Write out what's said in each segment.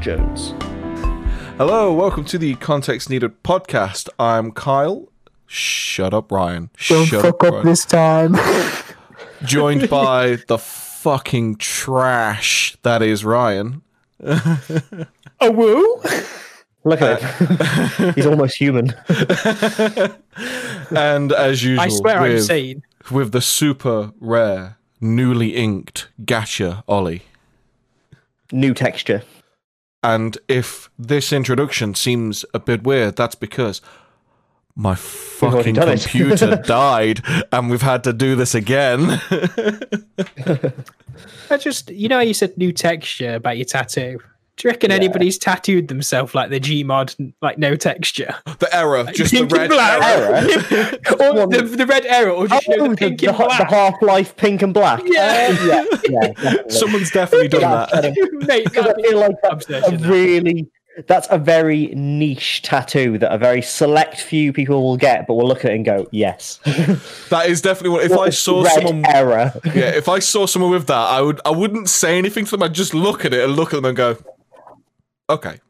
Jones. Hello, welcome to the Context Needed podcast. I'm Kyle. Shut up, Ryan. Don't Shut fuck up Ryan. this time. Joined by the fucking trash that is Ryan. A woo? Look at him. Uh, He's almost human. And as usual, I swear I'm with, sane. with the super rare, newly inked Gacha Ollie. New texture. And if this introduction seems a bit weird, that's because my fucking computer died and we've had to do this again. I just, you know, how you said new texture about your tattoo. Do you reckon anybody's tattooed themselves like the Gmod, like no texture? the error, just the red black. error. or the, the red error, or just you know, Oh, the the, pink the, and the black. Half Life pink and black. Yeah. Uh, yeah, yeah, definitely. Someone's definitely done that. Mate, Because I feel like that's a that. really that's a very niche tattoo that a very select few people will get, but will look at it and go, "Yes." That is definitely what. If I saw Red someone, error, yeah, if I saw someone with that, I would, I wouldn't say anything to them. I'd just look at it and look at them and go, okay,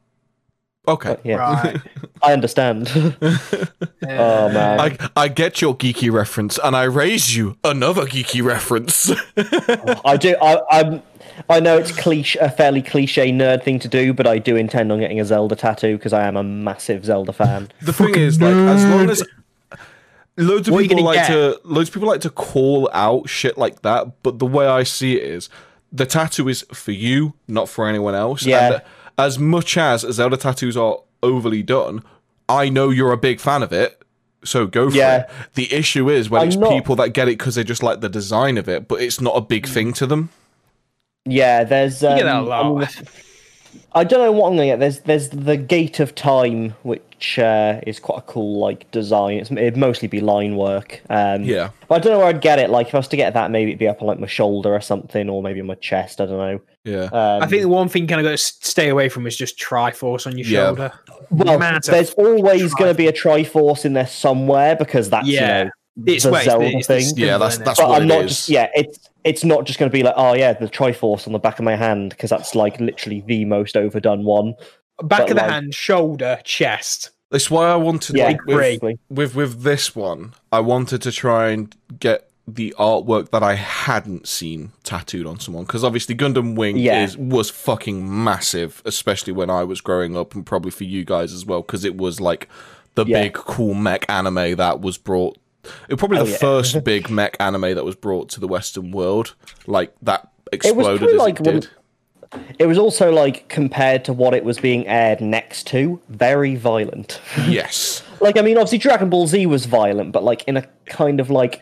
okay. yeah, Right. I understand. oh man, I, I get your geeky reference, and I raise you another geeky reference. I do. I, I'm. I know it's cliche, a fairly cliche nerd thing to do, but I do intend on getting a Zelda tattoo because I am a massive Zelda fan. the thing is, like, as long as loads of What people like get? to, loads of people like to call out shit like that, but the way I see it is, the tattoo is for you, not for anyone else. Yeah. And as much as Zelda tattoos are overly done, I know you're a big fan of it. So go for Yeah. it. The issue is when I'm it's not- people that get it because they just like the design of it, but it's not a big thing to them. Yeah, there's. Um, get that a lot. I, don't know what I'm gonna get. There's there's the Gate of Time, which uh, is quite a cool like design. It's, it'd mostly be line work. Um, Yeah. but I don't know where I'd get it. Like if I was to get that, maybe it'd be up on like my shoulder or something, or maybe on my chest. I don't know. Yeah. Um, I think the one thing kind of got to stay away from is just Triforce on your Yeah. shoulder. well, Massive there's always going to be a Triforce in there somewhere because that's Yeah. you know It's the wait, it's Zelda it's thing. symbol, Yeah, that's that's but what I'm it not is. just yeah. It's it's not just going to be like oh yeah the Triforce on the back of my hand because that's like literally the most overdone one. back but of the like- hand, shoulder, chest. That's why I wanted Yeah, like with, with with this one, I wanted to try and get the artwork that I hadn't seen tattooed on someone because obviously Gundam Wing Yeah. is was fucking massive, especially when I was growing up, and probably for you guys as well because it was like the Yeah. big cool mech anime that was brought. It was probably Oh, the yeah. first big mech anime that was brought to the Western world, like that was exploded probably as like it one- did. It was also like compared to what it was being aired next to, very violent. yes, like I mean, obviously Dragon Ball Z was violent, but like in a kind of like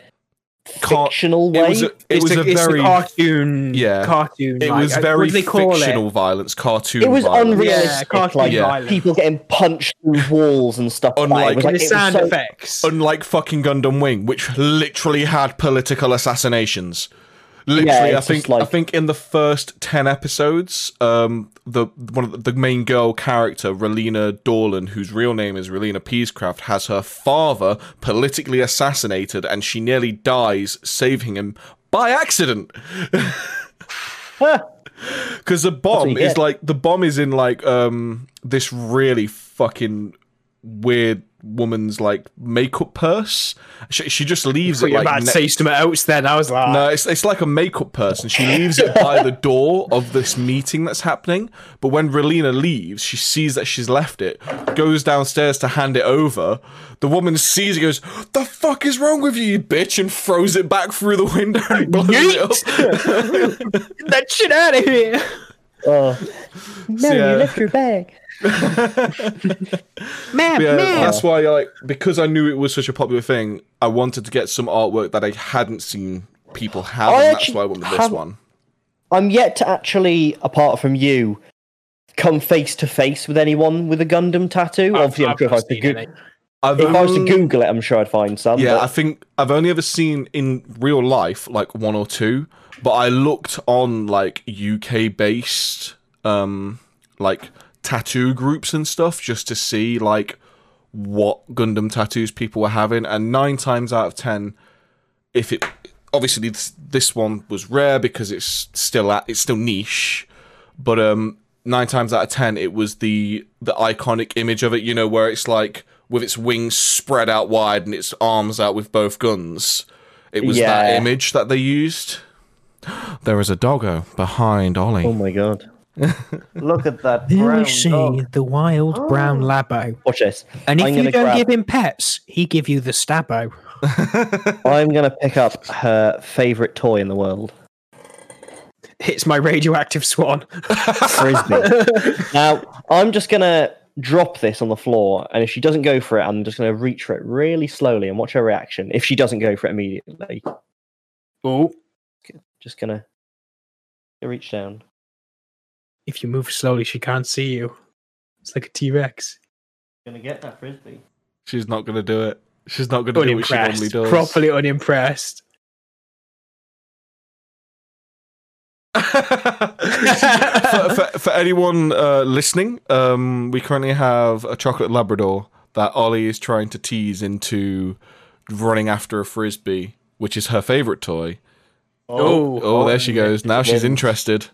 Car- fictional it was a, it It's was the, a it's the very cartoon. yeah. cartoon. It was uh, very what do call fictional it? violence, cartoon. it was violence. unrealistic, Yeah, cartoon like Yeah. violence. people getting punched through walls and stuff. Unlike- It like the it sound so- effects. Unlike fucking Gundam Wing, which literally had political assassinations. Literally, I think like- I think in the first ten episodes, um, the one of the, the main girl character, Relena Darlian, whose real name is Relena Peacecraft, has her father politically assassinated, and she nearly dies saving him by accident. Because the bomb is like the bomb is in like um this really fucking weird woman's like makeup purse. She, she just leaves it like about to ne- say something else then. I was like, no, it's it's like a makeup purse, and she leaves it by the door of this meeting that's happening. But when Relena leaves, she sees that she's left it, goes downstairs to hand it over. The woman sees it, goes, "The fuck is wrong with you, you bitch?" and throws it back through the window and blows it up. Get that shit out of here. Oh. No, yeah. you left your bag. Man, Yeah, man. that's why, like, because I knew it was such a popular thing, I wanted to get some artwork that I hadn't seen people have, I and that's why I wanted with this have- one. I'm yet to actually, apart from you, come face to face with anyone with a Gundam tattoo. Obviously, I'm I've sure if I, not was to seen. I've if I was to Google it, I'm sure I'd find some. Yeah, but- I think I've only ever seen in real life like one or two, but I looked on like UK based um like tattoo groups and stuff just to see like what Gundam tattoos people were having and 9 times out of 10 if it obviously this, this one was rare because it's still at it's still niche, but um nine times out of ten, it was the the iconic image of it. You know, where it's like with its wings spread out wide and its arms out with both guns. It was that image that they used. There is a doggo behind Ollie. Oh my god. Look at that There brown we see dog. the wild oh. brown Labo. Watch this. And if I'm you don't grab- give him pets, he give you the Stabbo. I'm gonna pick up her favorite toy in the world, It's my radioactive swan. frisbee. now I'm just gonna drop this on the floor, and if she doesn't go for it, I'm just gonna reach for it really slowly and watch her reaction. If she doesn't go for it immediately, oh, just gonna reach down. if you move slowly, she can't see you. It's like a T Rex. Gonna get that frisbee. She's not gonna do it. She's not gonna do what she normally does. Properly unimpressed. for, for, for anyone uh, listening, um, we currently have a chocolate Labrador that Ollie is trying to tease into running after a frisbee, which is her favorite toy. Oh, Oh, there she goes. Now she's interested.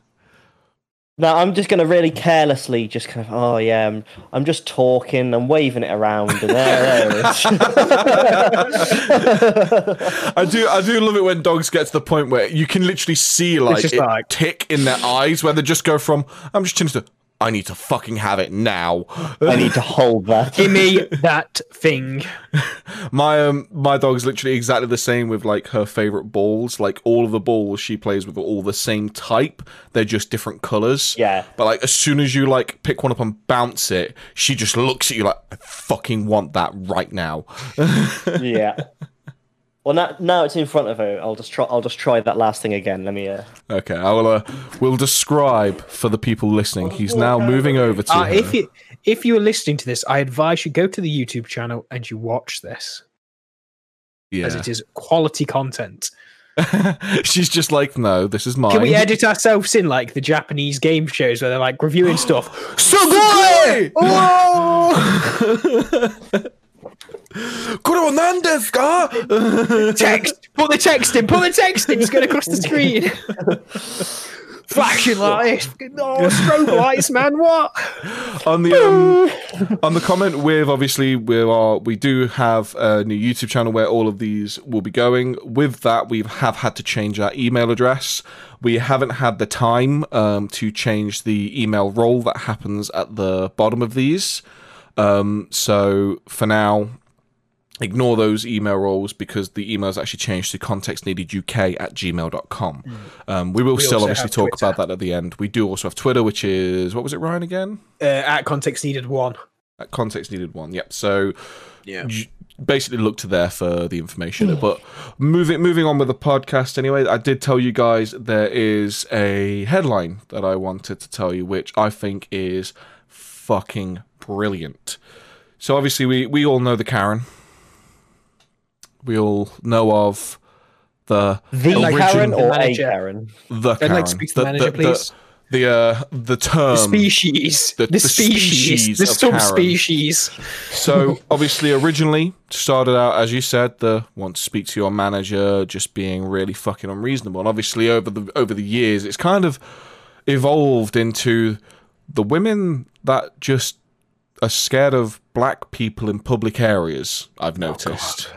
Now I'm just gonna really carelessly just kind of oh yeah I'm, I'm just talking I'm waving it around and there, there it is. I do, I do love it when dogs get to the point where you can literally see like just it like- tick in their eyes, where they just go from "I'm just changed to I need to fucking have it now." I need to hold that. Give me that thing. My um my dog's literally exactly the same with like her favorite balls. Like all of the balls she plays with are all the same type. They're just different colors. Yeah. But like as soon as you like pick one up and bounce it, she just looks at you like I fucking want that right now. yeah. Well, now, now it's in front of her. I'll just try. I'll just try that last thing again. Let me. Uh, okay, I will uh, will describe for the people listening. He's now moving over to Uh, her. if you if you are listening to this, I advise you go to the YouTube channel and you watch this yeah. as it is quality content. She's just like, no, this is mine. Can we edit ourselves in like the Japanese game shows where they're like reviewing stuff? Sugoi! Kuro nandesu ka? text, put the text in, put the text in. It's going across the screen. Flashing lights, no strobe lights, man. What? on the um, on the comment with obviously we are we do have a new YouTube channel where all of these will be going. With that, we have had to change our email address. We haven't had the time um, to change the email role that happens at the bottom of these. Um, so for now, ignore those email roles because the emails actually changed to contextneededuk at gmail.com. Um, we will still obviously talk Twitter. about that at the end. We do also have Twitter, which is what was it, Ryan again? Uh, at context needed one. At context needed one. Yep. So Yeah. you basically look to there for the information. but moving moving on with the podcast anyway, I did tell you guys there is a headline that I wanted to tell you, which I think is fucking brilliant. So obviously we we all know the Karen. We all know of the the origin- Karen or a manager. Karen? the I'd Karen. like to speak to the manager, please. The uh, the term The species. the- The, the species. species The subspecies. So obviously, originally started out as you said, the want to speak to your manager, just being really fucking unreasonable. And obviously, over the over the years, it's kind of evolved into the women that just are scared of black people in public areas. I've noticed.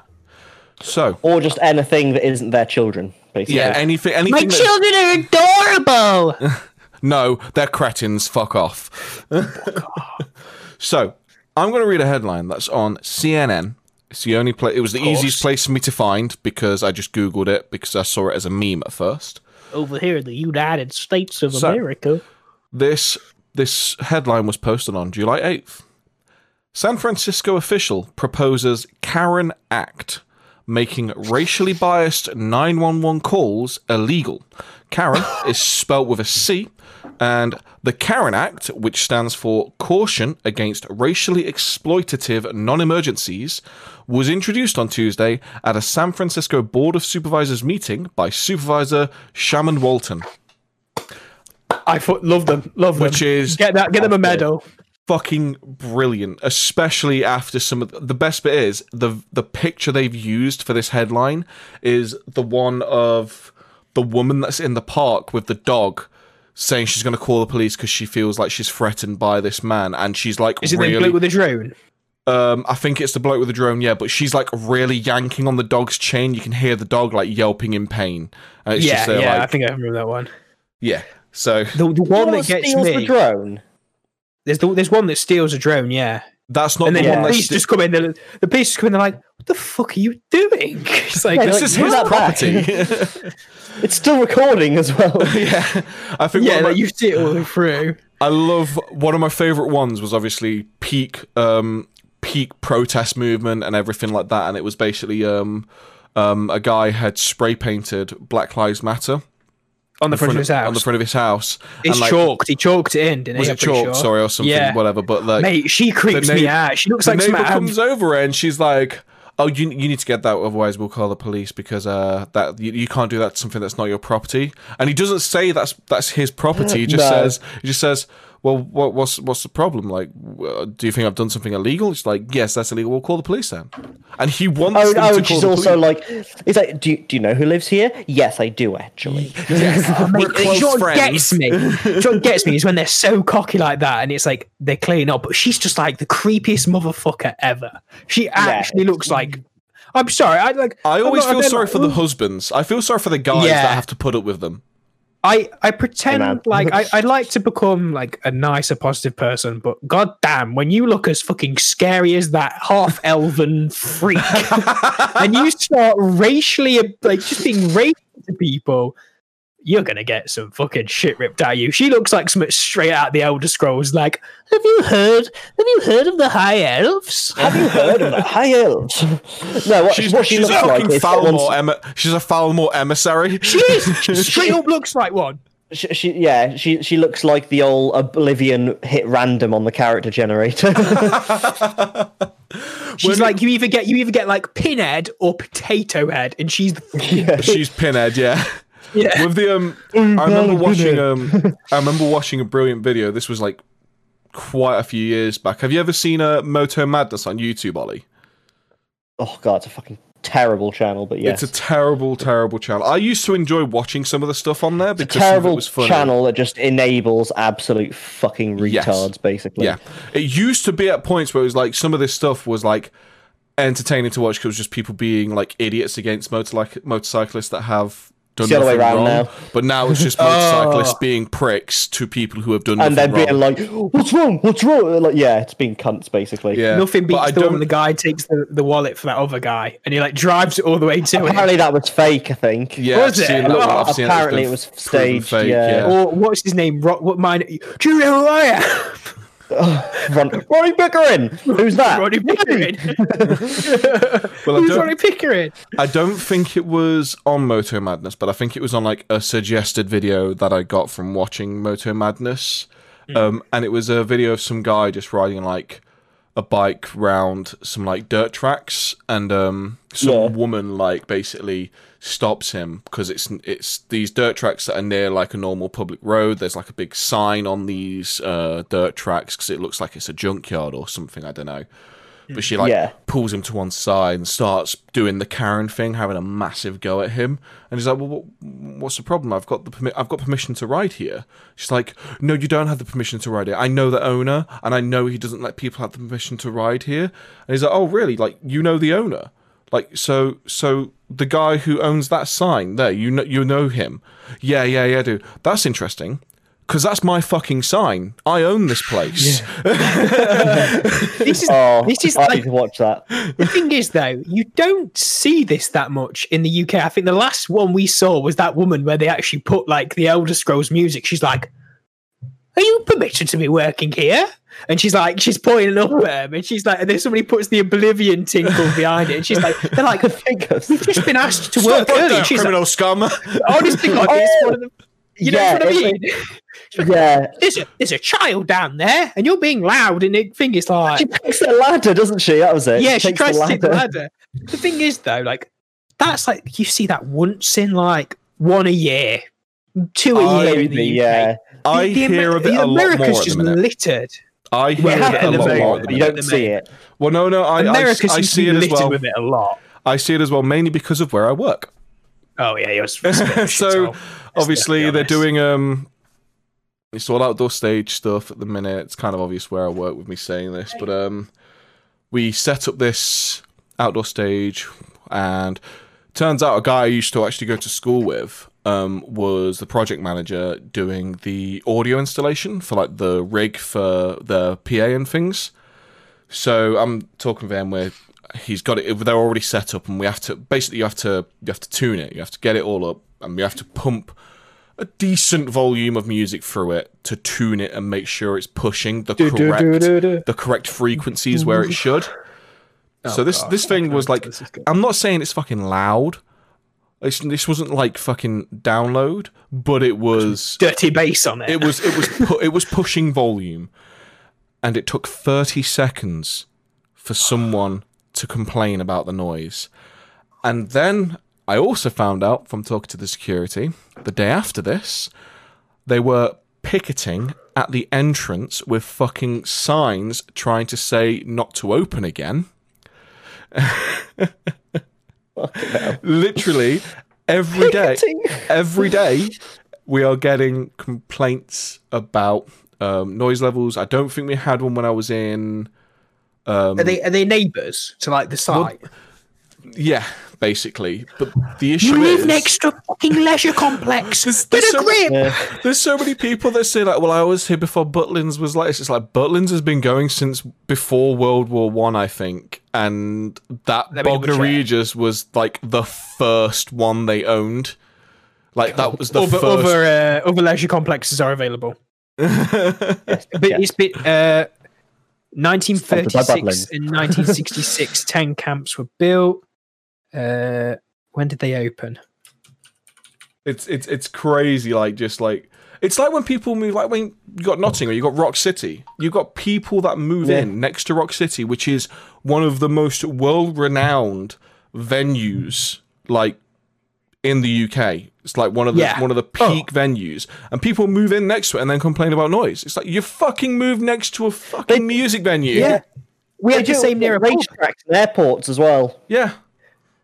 So Or just anything that isn't their children, basically. yeah, anything, anything. My that- children are adorable. No, they're cretins. Fuck off. so, I'm going to read a headline that's on CNN. It's the only place. It was the easiest place for me to find because I just googled it because I saw it as a meme at first. Over here in the United States of So- America. This this headline was posted on July 8th. San Francisco official proposes Karen Act, making racially biased 911 calls illegal. Karen is spelt with a C, and the Karen Act, which stands for Caution Against Racially Exploitative Non Emergencies, was introduced on Tuesday at a San Francisco Board of Supervisors meeting by Supervisor Shamann Walton. I thought, love them. Love Which them. is Get that. Get them a medal. Fucking brilliant especially after some of the, the best bit is the the picture they've used for this headline is the one of the woman that's in the park with the dog saying she's going to call the police because she feels like she's threatened by this man, and she's like Is it the bloke with the drone? um, I think it's the bloke with the drone, yeah, but she's like really yanking on the dog's chain. You can hear the dog like yelping in pain. And it's yeah, just there, yeah, I like, think I remember that one. yeah. So The, the one that gets steals me. the drone. There's the, there's one that steals a drone, yeah. that's not and the then one the that's. police just come in. The, the police just come in. They're like, "What the fuck are you doing?" It's like, Yeah, this like, is his property. It's still recording as well. yeah, I think yeah, one of my- you see it all the way through. I love one of my favorite ones was obviously peak um peak protest movement and everything like that and it was basically um um a guy had spray painted Black Lives Matter On the front, of his house. on the front of his house He's and, like, chalked. He chalked it in, didn't was he? it I'm chalk sure. sorry or something Yeah. whatever but like Mate, she creeps the me out. She looks the like neighbor some comes over and she's like oh you, you need to get that otherwise we'll call the police because uh that you, you can't do that to something that's not your property and he doesn't say that's that's his property he just No. says he just says well what, what's what's the problem like uh, do you think i've done something illegal it's like yes that's illegal we'll call the police then and he wants Oh, them oh to and call she's the also police. like, he's like, do you, do you know who lives here? Yes, I do actually. Mate, We're close you know friends. gets me? John gets me is when they're so cocky like that, and it's like they're cleaning up, but she's just like the creepiest motherfucker ever. She actually looks like. I'm sorry. I like. i always not- feel sorry like- for the husbands i feel sorry for the guys Yeah. that have to put up with them I I pretend like I I like to become like a nicer, positive person, but god damn, when you look as fucking scary as that half elven freak, and you start racially like just being racist to people. You're gonna get some fucking shit ripped out of you. She looks like something straight out of the Elder Scrolls. Like, have you heard? Have you heard of the High Elves? Have you heard of the high elves? no, what, she's, what she she's looks a like fucking is Thalmor someone's- emi- she's a Thalmor emissary She is. She straight up looks like one. she, she, yeah, she she looks like the old Oblivion hit random on the character generator. She's When- like you either get you either get like Pinhead or Potato Head, and she's the fucking she's pinhead yeah yeah. with the um i remember watching um i remember watching a brilliant video this was like quite a few years back have you ever seen a uh, moto madness on youtube ollie oh god, it's a fucking terrible channel, but yes. it's a terrible terrible channel i used to enjoy watching some of the stuff on there It's a because some of it terrible was funny channel that just enables absolute fucking Yes. retards, basically. yeah it used to be at points where it was like some of this stuff was like entertaining to watch because it was just people being like idiots against motor like, motorcyclists that have done It's the other way nothing around wrong. now. But now it's just motorcyclists Oh. being pricks to people who have done And nothing then wrong. being like, "What's wrong? What's wrong?" Uh, like, yeah, it's being cunts, basically. yeah, Nothing beats the one when the guy takes the, the wallet for that other guy and he like drives it all the way to it. Apparently, that was fake. I think. Yeah, Was it? that. Oh, I've seen apparently it was staged, fake, yeah. Or what's his name? Ro- what mine? Do you know who I am? Ron, Ronnie Pickering. Who's that? Ronnie Pickering. Well, I Who's don't- Ronnie Pickering? I don't think it was on Moto Madness, but I think it was on like a suggested video that I got from watching Moto Madness. Um, and it was a video of some guy just riding like a bike round some like dirt tracks, and um, some Yeah. woman like basically stops him because it's it's these dirt tracks that are near like a normal public road. There's like a big sign on these uh, dirt tracks because it looks like it's a junkyard or something. I don't know. But she like Yeah. pulls him to one side and starts doing the Karen thing, having a massive go at him. And he's like, "Well, what, what's the problem? I've got the permi- I've got permission to ride here." She's like, "No, you don't have the permission to ride here. I know the owner, and I know he doesn't let people have the permission to ride here." And he's like, "Oh, really? Like you know the owner? Like so so the guy who owns that sign there, you know you know him? Yeah, yeah, yeah, dude. That's interesting." Because that's my fucking sign. I own this place. This is Oh, this is I like need to watch that. the thing is though, you don't see this that much in the UK. I think the last one we saw was that woman where they actually put like the Elder Scrolls music. She's like, "Are you permitted to be working here?" And she's like, she's pointing up at him, and she's like, and then somebody puts the Oblivion tinkle behind it, and she's like, they're like, "We've just been asked to work Stop right early." there, And she's like, criminal scum. honestly, God, it's oh, one of the, you know Yeah, what I it's mean? Yeah, There's a there's a child down there, and you're being loud, and the thing is like, she takes the ladder, doesn't she? That was it. yeah, she takes tries to take the ladder. The thing is, though, like that's like you see that once in like one a year, two a I- year in the UK. yeah. The- I the Amer- hear of it the a lot America's more just the minute. littered. I hear Well, it a lot more you don't see it. Well, no, no, I, I, I see it as well. with it a lot. I see it as well, mainly because of where I work. Oh yeah, you're so obviously they're doing um it's all outdoor stage stuff at the minute. It's kind of obvious where I work with me saying this, but um, we set up this outdoor stage, and turns out a guy I used to actually go to school with um, was the project manager doing the audio installation for like the rig for the PA and things. So I'm talking to him where he's got it. They're already set up, and we have to basically you have to you have to tune it. You have to get it all up, and we have to pump a decent volume of music through it to tune it and make sure it's pushing the Do, correct do, do, the correct frequencies where it should. so Oh, this God. this thing was like. I'm not saying it's fucking loud. It's, this wasn't like fucking download, but it was dirty bass on it. it was it was pu- it was pushing volume, and it took thirty seconds for someone to complain about the noise, and then I also found out from talking to the security the day after this, they were picketing at the entrance with fucking signs trying to say not to open again. Literally every day, every day, we are getting complaints about um, noise levels. I don't think we had one when I was in. Um, Are they are they neighbours to like the site? yeah, basically. But the issue you live is next to a fucking leisure complex. There's- there's so grip. Yeah. there's so many people that say like, "Well, I was here before Butlins was like." this." It's like Butlins has been going since before World War One, I, think, and that Let me double Bognor check. Regis was like the first one they owned. Like that was the Other first. other, uh, other leisure complexes are available. But it's been uh, 1936 and 1966. Ten camps were built. Uh, when did they open? It's it's it's crazy. Like just like it's like when people move. Like when you got Nottingham, you got Rock City. You got people that move Yeah. in next to Rock City, which is one of the most world-renowned venues. Like in the UK, it's like one of the Yeah. one of the Oh. peak venues, and people move in next to it and then complain about noise. It's like you fucking moved next to a fucking music venue. Yeah. We had the same near a pub. racetracks and airports as well. yeah.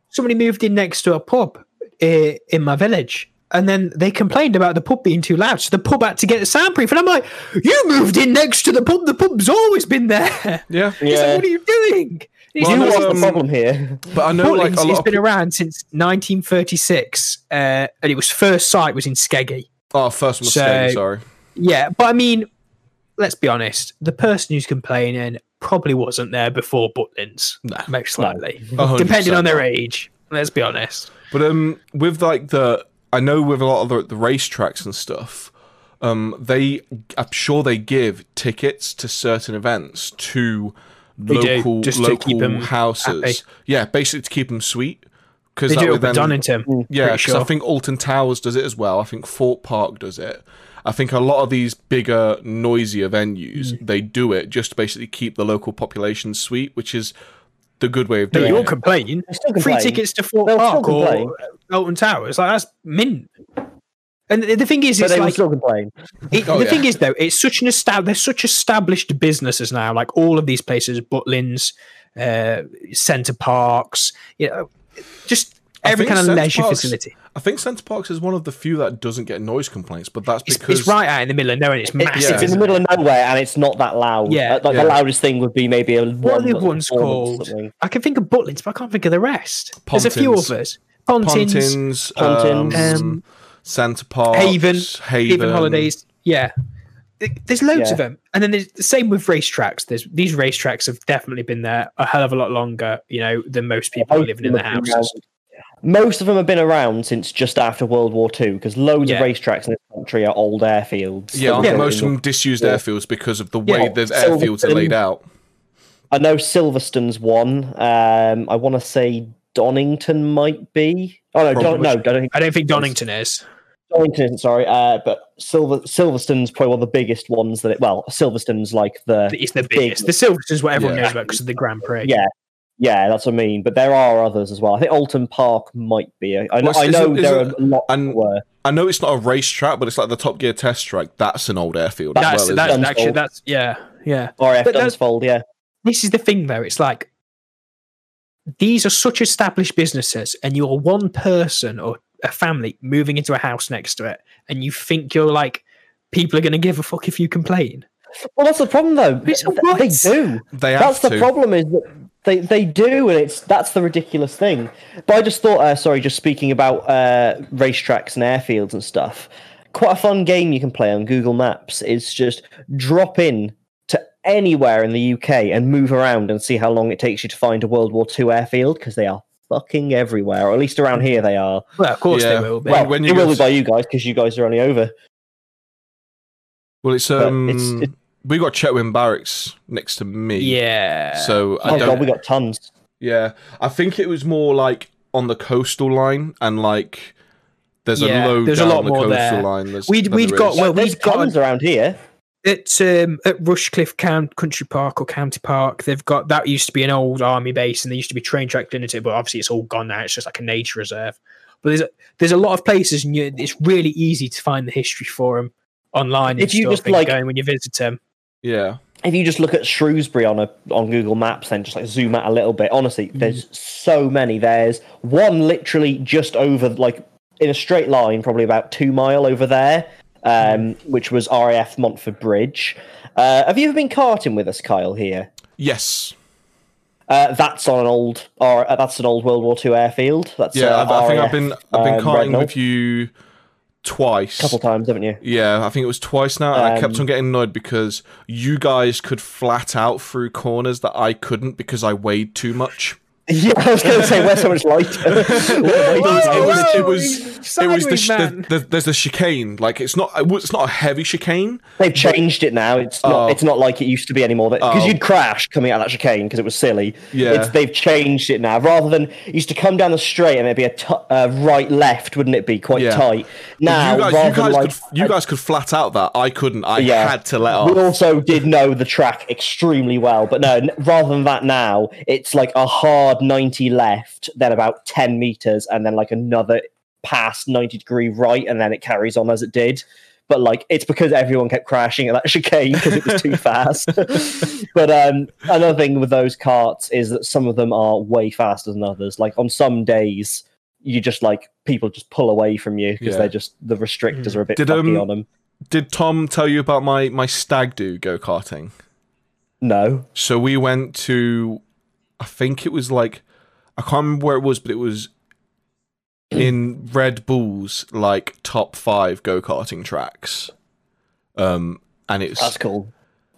Somebody moved in next to a pub uh, in my village. And then they complained about the pub being too loud. So the pub had to get a soundproof. And I'm like, you moved in next to the pub. The pub's always been there. Yeah, He's like, Yeah. what are you doing? Well, You like, know, what's um, the problem here? but I know like Butlins a lot has of been people, around since 1936, uh, and it was first site was in Skeggy. oh first one was So- Skeggy, sorry. Yeah, but I mean, let's be honest. The person who's complaining probably wasn't there before Butlins, Nah. most likely, depending on their age. Let's be honest. But um, with like the, I know with a lot of the, the racetracks and stuff, um, they, I'm sure they give tickets to certain events to They do, local to keep local 'em houses. happy. Yeah, basically to keep them sweet. Because They do it would up at then, Donington. yeah, pretty because I think Alton Towers does it as well. I think Thorpe Park does it. I think a lot of these bigger, noisier venues, Mm. they do it just to basically keep the local population sweet, which is the good way of But doing you're it. complaining. They still Free complain. tickets to Fort They'll Park complain. or Alton Towers. Like that's mint. And the the thing is, But it's they will like still complain. It, Oh, the yeah. thing is, though, it's such an estab- They're such established businesses now. Like all of these places, Butlins, uh, Center Parcs, you know, just I every kind of Centre leisure Parks- facility. I think Center Parcs is one of the few that doesn't get noise complaints, but that's because it's right out in the middle of nowhere. and It's It- massive. Yeah. It's in the middle of nowhere and it's not that loud. Yeah. Uh, like Yeah. the loudest thing would be maybe a What are one the ones called? I can think of Butlins, but I can't think of the rest. There's a few Pontins. others. Pontins, Pontins, Pontins. um, Um, Center Parcs, Haven, Haven, Haven Holidays. Yeah. There's loads Yeah. of them, and then there's the same with racetracks. There's these racetracks have definitely been there a hell of a lot longer, you know, than most people living in them their houses. Around- Most of them have been around since just after World War II because loads Yeah. of racetracks in this country are old airfields. Yeah, that were aren't built most of them disused Yeah. airfields because of the way Yeah. the airfields are laid out. I know Silverstone's one. Um, I want to say Donington might be. Oh no, Don- no, I don't think I don't think Donington is. Donington isn't. Sorry, uh, but Silver Silverstone's probably one of the biggest ones that. It, well, Silverstone's like the It's the big- biggest. The Silvers is what everyone Yeah. knows about because of the Grand Prix. yeah, yeah, that's what I mean. But there are others as well. I think Alton Park might be. I, I, Well, I know it- is there it- are a lot and- were. I know it's not a racetrack, but it's like the Top Gear test track. That's an old airfield That's as well. that's isn't actually that's yeah yeah. RF But Dunsfold, yeah. This is the thing though. It's like these are such established businesses, and you're one person or a family moving into a house next to it, and you think you're like people are going to give a fuck if you complain. Well, that's the problem, though. It's Th- what? They do. They have That's the to. problem. Is that they they do, and it's that's the ridiculous thing. But I just thought, uh, sorry, just speaking about uh, racetracks and airfields and stuff. Quite a fun game you can play on Google Maps is just drop in to anywhere in the UK and move around and see how long it takes you to find a World War II airfield because they are fucking everywhere, or at least around here they are. Well, of course Yeah. they will be. Well, Well, when it will go be by you guys because you guys are only over. Well, it's um, it's- it- we got Chetwynd Barracks next to me. yeah. So I Oh don't. god, we got tons. Yeah, I think it was more like on the coastal line, and like there's Yeah, a load there's a lot the more coastal there. line. There's, We'd- than we'd there got- is. well, There's we've got- tons around here. At um, at Rushcliffe Count Country Park or County Park, they've got that used to be an old army base, and there used to be train track in it, but obviously it's all gone now. It's just like a nature reserve. But there's a, there's a lot of places, and you, it's really easy to find the history for them online. And If you stuff just, and like- going when you visit them. Yeah, if you just look at Shrewsbury on a on Google Maps and just like zoom out a little bit, honestly, there's so many. There's one literally just over like in a straight line, probably about two mile over there, um, which was RAF Montford Bridge. Uh, have you ever been karting with us, Kyle? Here, yes, uh, that's on an old, or uh, that's an old World War II airfield. That's yeah. uh, I, I think RAF, I've been I've been um, karting Rednal. with you twice. a couple times, haven't you? Yeah, I think it was twice now, and I kept Um, on getting annoyed because you guys could flat out through corners that I couldn't because I weighed too much. Yeah, I was going to say we're so much lighter. it was, it was, it was, it was the, sideways, the, the, there's the chicane. Like it's not, it's not a heavy chicane. They've changed it now. It's not. Oh. It's not like it used to be anymore. Because Oh. you'd crash coming out of that chicane because it was silly. Yeah. It's, they've changed it now. Rather than it used to come down the straight and it'd be a t- uh, right left, wouldn't it be quite Yeah. tight? Now, you guys, rather you than guys, like, could, you guys could flat out that. I couldn't. I Yeah. had to let off. we also did know the track extremely well, but no. n- Rather than that, now it's like a hard ninety left, then about ten meters, and then like another past ninety degree right, and then it carries on as it did. But like it's because everyone kept crashing at that chicane because it was too fast. but um, another thing with those carts is that some of them are way faster than others. Like on some days, you just like people just pull away from you because Yeah. they're just the restrictors are a bit Did, um, on them. Did Tom tell you about my my stag do go karting? No. So we went to, I think it was like, I can't remember where it was, but it was in Red Bull's like top five go karting tracks. Um, and it's That's cool.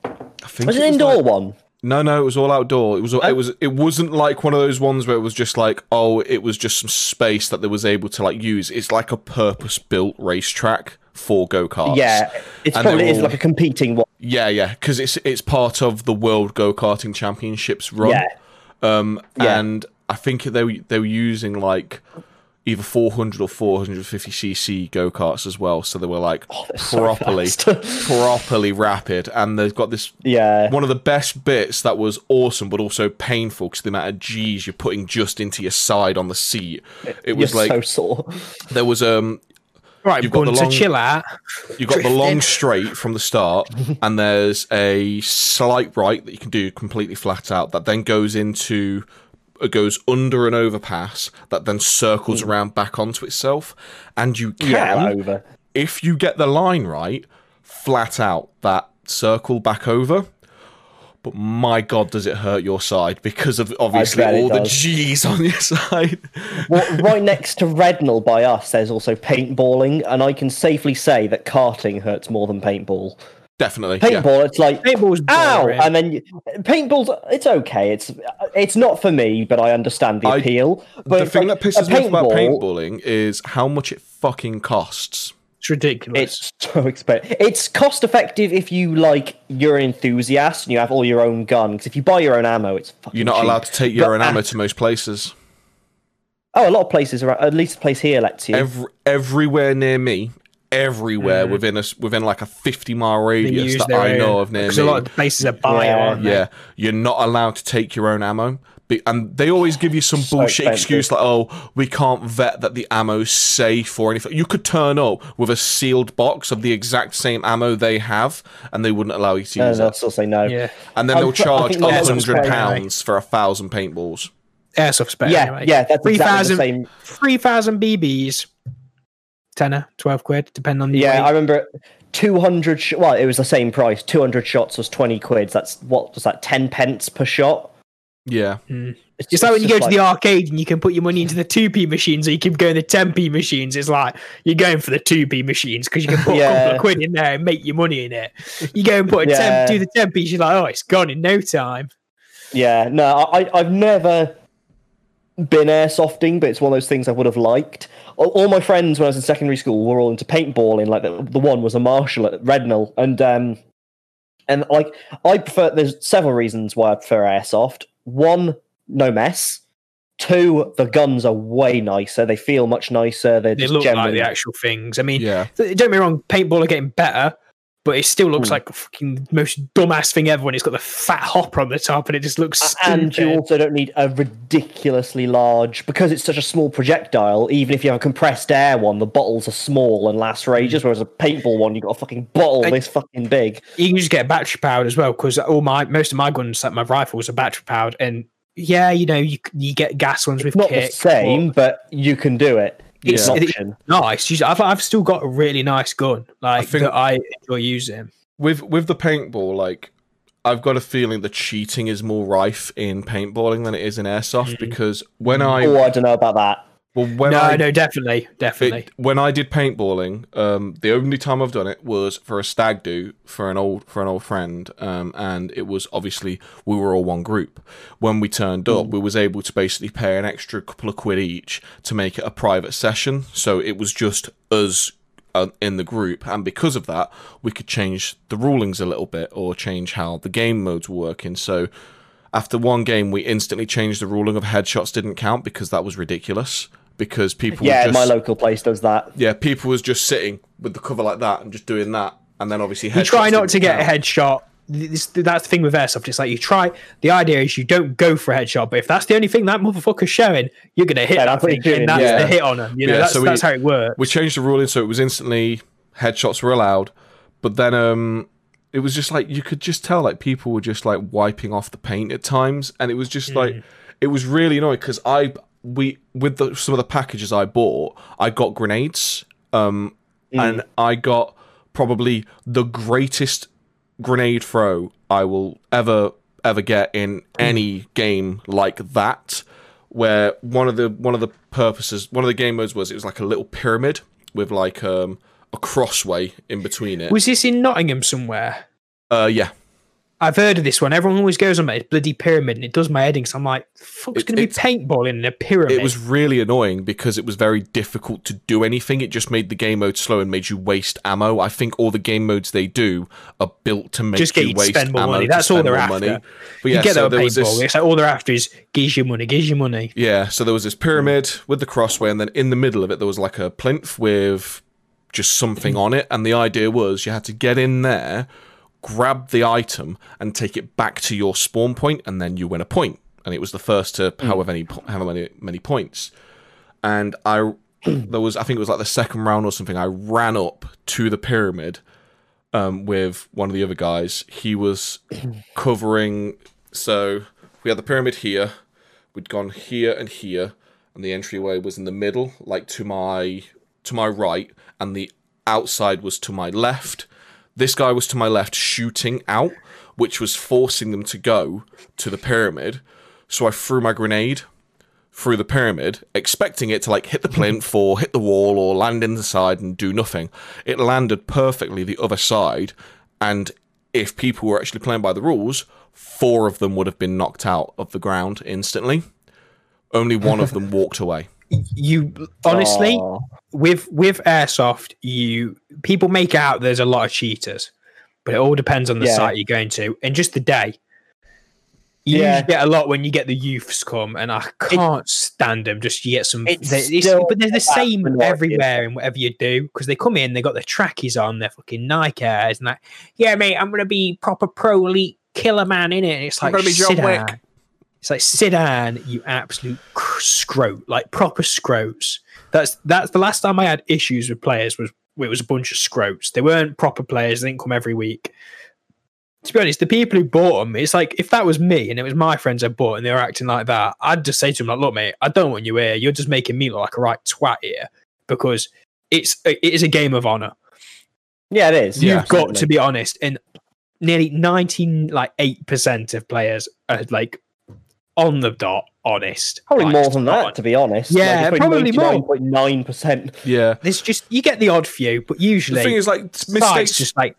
I think Was it it an was indoor like- one? No, no, it was all outdoor. It was it was it wasn't like one of those ones where it was just like oh, it was just some space that they was able to like use. It's like a purpose built racetrack for go karts. Yeah, it's And probably is all- like a competing one. yeah, yeah, because it's it's part of the World Go Karting Championships run. Yeah, Um, Yeah. and I think they were they were using like either 400 or 450 cc go karts as well. So they were like Oh, they're so properly properly rapid, and they've got this yeah. one of the best bits that was awesome, but also painful because the amount of G's you're putting just into your side on the seat. It was You're like so sore. there was um Right, You've got the Gunter, long- chill out. You've got the long straight from the start, and there's a slight right that you can do completely flat out. That then goes into, it goes under an overpass that then circles hmm. around back onto itself, and you can, Yeah, over. if you get the line right, flat out that circle back over. But my god, does it hurt your side because of obviously all the. G's on your side. Well, right next to Rednal by us, there's also paintballing, and I can safely say that karting hurts more than paintball. Definitely, yeah. Paintball, it's like Paintball's ow, boring. and then you, paintball's it's okay. It's it's not for me, but I understand the I- appeal. But the thing like, that pisses me off about paintballing is how much it fucking costs. It's ridiculous. It's so expensive. It's cost effective if you like you're an enthusiast and you have all your own guns. If you buy your own ammo, it's fucking You're not cheap. allowed to take your But own ammo to most places. Oh, a lot of places are at least the place here lets you. Every, everywhere near me, everywhere mm. within us within like a 50 mile radius that their I know own- of near because me. a lot of the places are buy Yeah. aren't they? yeah, you're not allowed to take your own ammo. Be- And they always give you some So bullshit expensive. excuse like, "Oh, we can't vet that the ammo's safe or anything." You could turn up with a sealed box of the exact same ammo they have, and they wouldn't allow you to and use they'll it. still say no. Yeah. And then I they'll charge a hundred pounds for a thousand paintballs. Airsoft's better. Yeah, anyway. yeah, that's 3,000 same. 3,000 BBs. Tenner, 12 quid, depending on the Yeah, weight. I remember 200 sh- well it was the same price 200 shots was 20 quid that's what was that 10 pence per shot Yeah. It's like when you go just to the arcade and you can put your money into the 2p machines or you keep going in the 10p machines. It's like you're going for the 2p machines because you can put a couple of quid in there and make your money in it. You go and put a Yeah. 10, do the 10p, you're like, oh, it's gone in no time. Yeah, no, I, I've never been airsofting, but it's one of those things I would have liked. All, all my friends when I was in secondary school were all into paintballing. Like the, the one was a marshal at Rednal, and um, and like I prefer. There's several reasons why I prefer airsoft. One, no mess. Two, the guns are way nicer. They feel much nicer. They're They just look like the actual things. I mean, Yeah. don't get me wrong, paintball are getting better, but it still looks Hmm. like fucking most dumbass thing ever when it's got the fat hopper on the top and it just looks stupid. and you also don't need a ridiculously large because it's such a small projectile. Even if you have a compressed air one, the bottles are small and last for ages. Whereas a paintball one, you've got a fucking bottle And- this fucking big. you can just get battery powered as well because all my most of my guns, like my rifles, are battery powered. And yeah, you know, you you get gas ones with Not kick. the same, but you can do it. It's Yeah. an It- option. Nice. I've I've still got a really nice gun, like think- that I enjoy using. With with the paintball, like I've got a feeling that cheating is more rife in paintballing than it is in airsoft mm. because when I oh, I don't know about that. Well when no, I no, definitely, definitely. It, when I did paintballing, um, the only time I've done it was for a stag do for an old for an old friend, um, and it was obviously we were all one group. When we turned up, we was able to basically pay an extra couple of quid each to make it a private session. So it was just us uh, in the group, and because of that, we could change the rulings a little bit or change how the game modes were working. So after one game, we instantly changed the ruling of headshots didn't count because that was ridiculous. Because people Yeah, just, my local place does that. yeah, people was just sitting with the cover like that and just doing that, and then obviously you try not to get a headshot. This, that's the thing with airsoft. It's like you try. The idea is you don't go for a headshot, but if that's the only thing that motherfucker's showing, you're gonna hit Yeah, that that's thing, you're and that's yeah. the hit on him. You know, Yeah, that's so we- that's how it works. We changed the ruling so it was instantly headshots were allowed, but then um, it was just like you could just tell like people were just like wiping off the paint at times, and it was just Mm. like it was really annoying because I we with the, some of the packages I bought, I got grenades, um, and I got probably the greatest grenade throw I will ever ever get in any game like that where one of the one of the purposes one of the game modes was it was like a little pyramid with like um a crossway in between it. Was this in Nottingham somewhere? uh yeah I've heard of this one. Everyone always goes on about this bloody pyramid, and it does my head in. So I'm like, "Fuck's It- going to be paintballing in a pyramid?" it was really annoying because it was very difficult to do anything it just made the game mode slow and made you waste ammo i think all the game modes they do are built to make Just you you waste spend more ammo money. That's all they're after. money. but yeah you get so that there with was paintball. this It's like all they're after is gives you money, gives you money. Yeah, so there was this pyramid with the crossway, and then in the middle of it, there was like a plinth with just something on it. And the idea was you had to get in there, grab the item, and take it back to your spawn point, and then you win a point. And it was the first to however many however many many points. And I there was I think it was like the second round or something. I ran up to the pyramid um, with one of the other guys. He was covering. So we had the pyramid here. We'd gone here and here, and the entryway was in the middle, like to my to my right, and the outside was to my left. This guy was to my left, shooting out, which was forcing them to go to the pyramid. So I threw my grenade through the pyramid, expecting it to like hit the plinth or hit the wall or land in the side and do nothing. It landed perfectly the other side, and if people were actually playing by the rules, four of them would have been knocked out of the ground instantly. Only one of them walked away. You honestly, Aw. with with airsoft, you people make out there's a lot of cheaters, but it all depends on the Yeah. site you're going to and just the day. You Yeah. get a lot when you get the youths come, and I can't stand them. Just you get some, It's they- it's- but they're the same everywhere in whatever you do because they come in, they got their trackies on, their fucking Nike airs, and that. Yeah, mate, I'm gonna be proper pro elite killer man in it. And it's I'm like gonna be John Wick. down. It's like sit down, you absolute cr- scrote, like proper scrotes. That's that's the last time I had issues with players was it was a bunch of scrotes. They weren't proper players. They didn't come every week. To be honest, the people who bought them, it's like if that was me and it was my friends I bought and they were acting like that, I'd just say to them like, "Look, mate, I don't want you here. You're just making me look like a right twat here because it's it is a game of honor." Yeah, it is. You've got to be honest, and nearly nineteen like eight percent of players are like on the dot honest. Probably Like, more than not that, to be honest. Yeah, probably more. Nine percent. Yeah. There's just you get the odd few, but usually The thing is, like mistakes. just like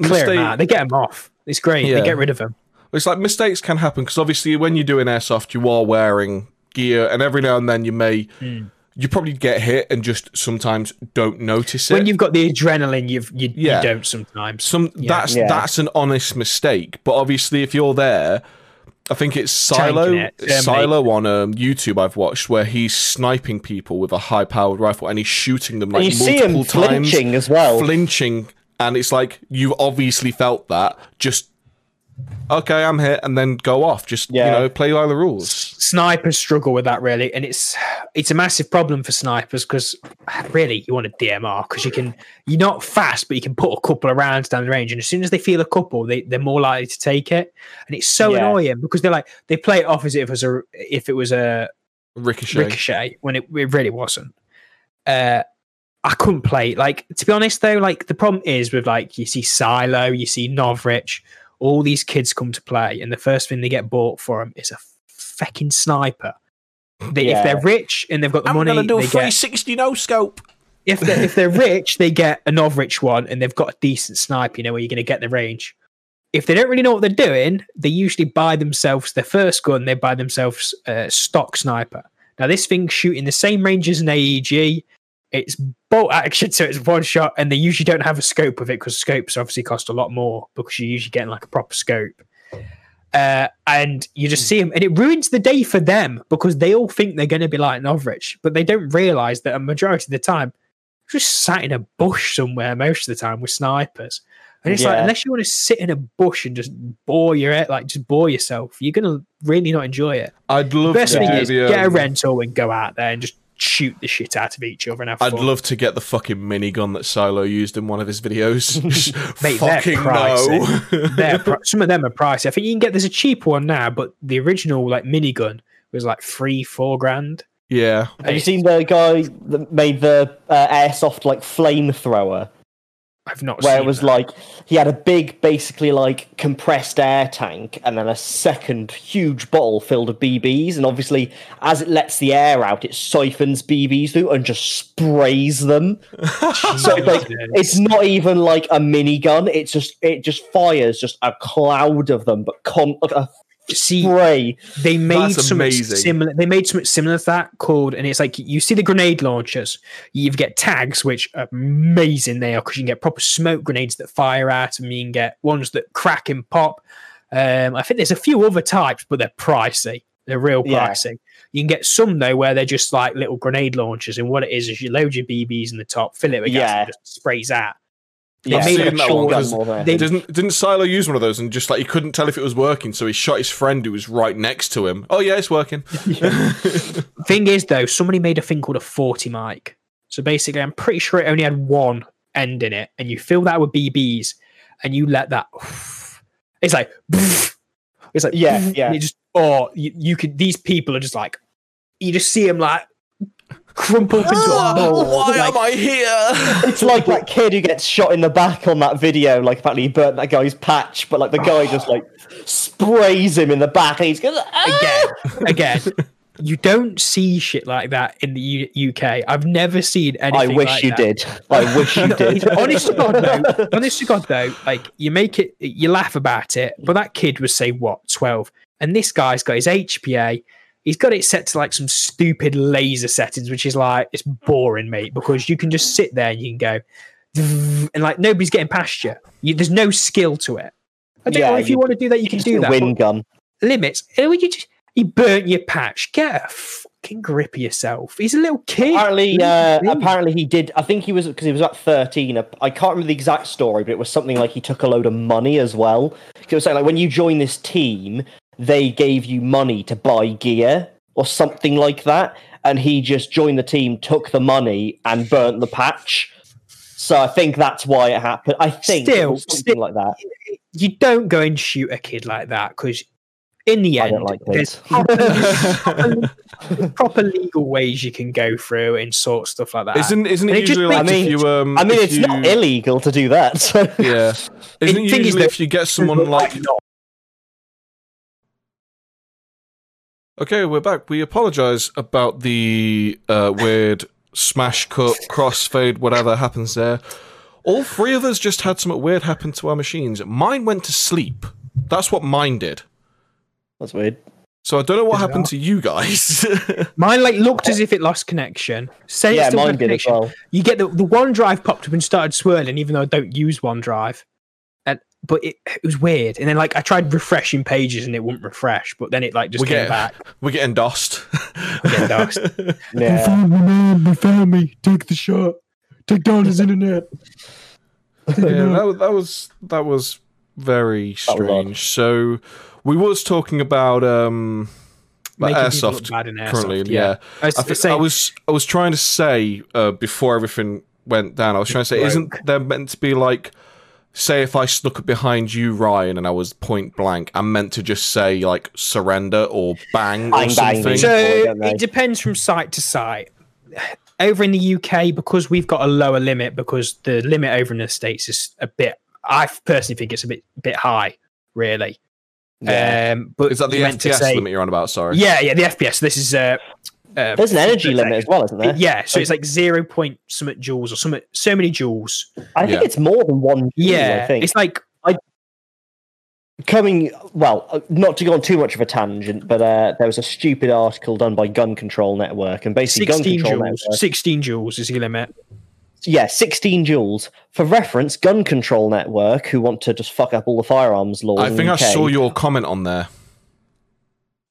clear them mistake- out. They get them off. It's great. Yeah. They get rid of them. It's like mistakes can happen because obviously when you're doing airsoft, you are wearing gear, and every now and then you may, Hmm. you probably get hit and just sometimes don't notice it. When you've got the adrenaline, you've you, Yeah. you don't sometimes. Some Yeah. that's Yeah. that's an honest mistake, but obviously if you're there, I think it's Silo it, Silo on um, YouTube I've watched where he's sniping people with a high powered rifle and he's shooting them like And you see multiple him times, flinching as well. flinching, and it's like you've obviously felt that. Just okay, I'm here, and then go off. Just you know, play by the rules. snipers struggle with that really, and it's it's a massive problem for snipers because really you want a DMR because you can you're not fast, but you can put a couple of rounds down the range, and as soon as they feel a couple, they they're more likely to take it, and it's so Yeah. annoying because they're like they play it off as if it was a if it was a Ricochet. ricochet when it, it really wasn't. Uh, I couldn't play. Like to be honest, though, like the problem is with like you see Silo, you see Novritsch, all these kids come to play, and the first thing they get bought for them is a fucking sniper. They, If they're rich and they've got the money, they get, sixty no scope. if they're if they're rich, they get a Novritsch one, and they've got a decent sniper. You know where you're going to get the range. If they don't really know what they're doing, they usually buy themselves their first gun. They buy themselves a stock sniper. Now this thing's shooting the same range as an AEG. It's bolt action, so it's one shot, and they usually don't have a scope of it because scopes obviously cost a lot more because you're usually getting like a proper scope. Uh, and you just see them, and it ruins the day for them because they all think they're going to be like Novritsch, but they don't realize that a majority of the time, just sat in a bush somewhere most of the time with snipers. And it's like, unless you want to sit in a bush and just bore your head, like just bore yourself, you're going to really not enjoy it. I'd love Best to thing is get a um, rental and go out there and just shoot the shit out of each other and have I'd fun. love to get the fucking minigun that Silo used in one of his videos. Mate, they're fucking no. They're pri- some of them are pricey. I think you can get there's a cheaper one now, but the original like minigun was like three, four grand. yeah. Have you seen the guy that made the uh, airsoft like flamethrower? I've not Where seen it was that. like he had a big, basically like compressed air tank, and then a second huge bottle filled of BBs. And obviously, as it lets the air out, it siphons BBs through and just sprays them. so it's like it's not even like a minigun. It's just it just fires just a cloud of them, but con- like a see spray. they made That's something amazing. similar they made something similar to that called and it's like you see the grenade launchers you get tags which are amazing they are because you can get proper smoke grenades that fire out and you can get ones that crack and pop um i think there's a few other types but they're pricey they're real Yeah. pricey you can get some though where they're just like little grenade launchers and what it is is you load your bbs in the top fill it with gas Yeah. and it just sprays out Yeah, it's that one, more they- Didn't didn't Silo use one of those and just like he couldn't tell if it was working, so he shot his friend who was right next to him. Oh yeah, it's working. Thing is, though, somebody made a thing called a 40 mic. So basically, I'm pretty sure it only had one end in it, and you fill that with BBs, and you let that. It's like, it's like, Yeah, yeah. You just, oh, you, you could. These people are just like, you just see them like crumpled into a ah, ball. Why like, am I here? It's like that kid who gets shot in the back on that video. Like apparently he burnt that guy's patch, but like the guy just like sprays him in the back, and he's going ah! again, again. You don't see shit like that in the U- UK. I've never seen anything. I wish like you that. did. I wish you did. honest to God, though, honest to God, though, like you make it, you laugh about it, but that kid was say what twelve, and this guy's got his HPA. He's got it set to like some stupid laser settings, which is like it's boring, mate, because you can just sit there and you can go, and like nobody's getting past you. you there's no skill to it. I don't Yeah, know if you, you- want to do that, you can do that. Wind gun. limits. You just you burnt your patch, get a fucking grip of yourself. He's a little kid. Apparently, uh, apparently he did. I think he was because he was at thirteen. I can't remember the exact story, but it was something like he took a load of money as well. It was saying like when you join this team, they gave you money to buy gear or something like that, and he just joined the team, took the money, and burnt the patch. So I think that's why it happened. I think Still- something still- like that. you don't go and shoot a kid like that because in the end, like there's proper, proper, proper legal ways you can go through and sort stuff like that. Isn't isn't it it usually like makes- I if mean- you um? I mean, if it's you, not illegal to do that. So. Yeah. Isn't it thing is usually that- if you get someone like Okay, we're back. We apologize about the uh, weird smash cut, crossfade, whatever happens there. All three of us just had something weird happen to our machines. Mine went to sleep. That's what mine did. That's weird. So I don't know what Is happened to you guys. Mine like looked as if it lost connection. Said it Yeah, still mine had did as connection. well. You get the the OneDrive popped up and started swirling, even though I don't use OneDrive. And but it, it was weird. And then like I tried refreshing pages and it wouldn't refresh, but then it like just We came get- back. We're getting dosed. getting dosed. Yeah. found me, man. They found me. Take the shot. Take down his internet. yeah, that was that was that was very That was strange. So we was talking about um like Making people airsoft bad in airsoft, currently. yeah. Yeah, I was, I, thi- I was I was trying to say uh, before everything went down. I was trying to say, isn't there meant to be like, say if I snuck up behind you, Ryan, and I was point blank, I'm meant to just say like surrender or bang, or Bang, bang, something. bang. So Or don't they? it depends from site to site. Over in the UK, because we've got a lower limit, because the limit over in the states is a bit. I personally think it's a bit bit high, really. Yeah. Um, but Is that the you meant to FPS say- limit you're on about? Sorry. Yeah, yeah, the FPS. This is uh, uh There's an energy limit as well, isn't there? Yeah, so it's like zero point something joules or something, so many joules. I think Yeah. it's more than one. joule, Yeah, I think it's like coming. Well, uh, not to go on too much of a tangent, but uh, there was a stupid article done by Gun Control Network, and basically, Gun sixteen Control joules. Network. Sixteen joules is the limit. yeah, 16 joules. For reference, Gun Control Network, who want to just fuck up all the firearms laws. I in think the I UK, saw your comment on there.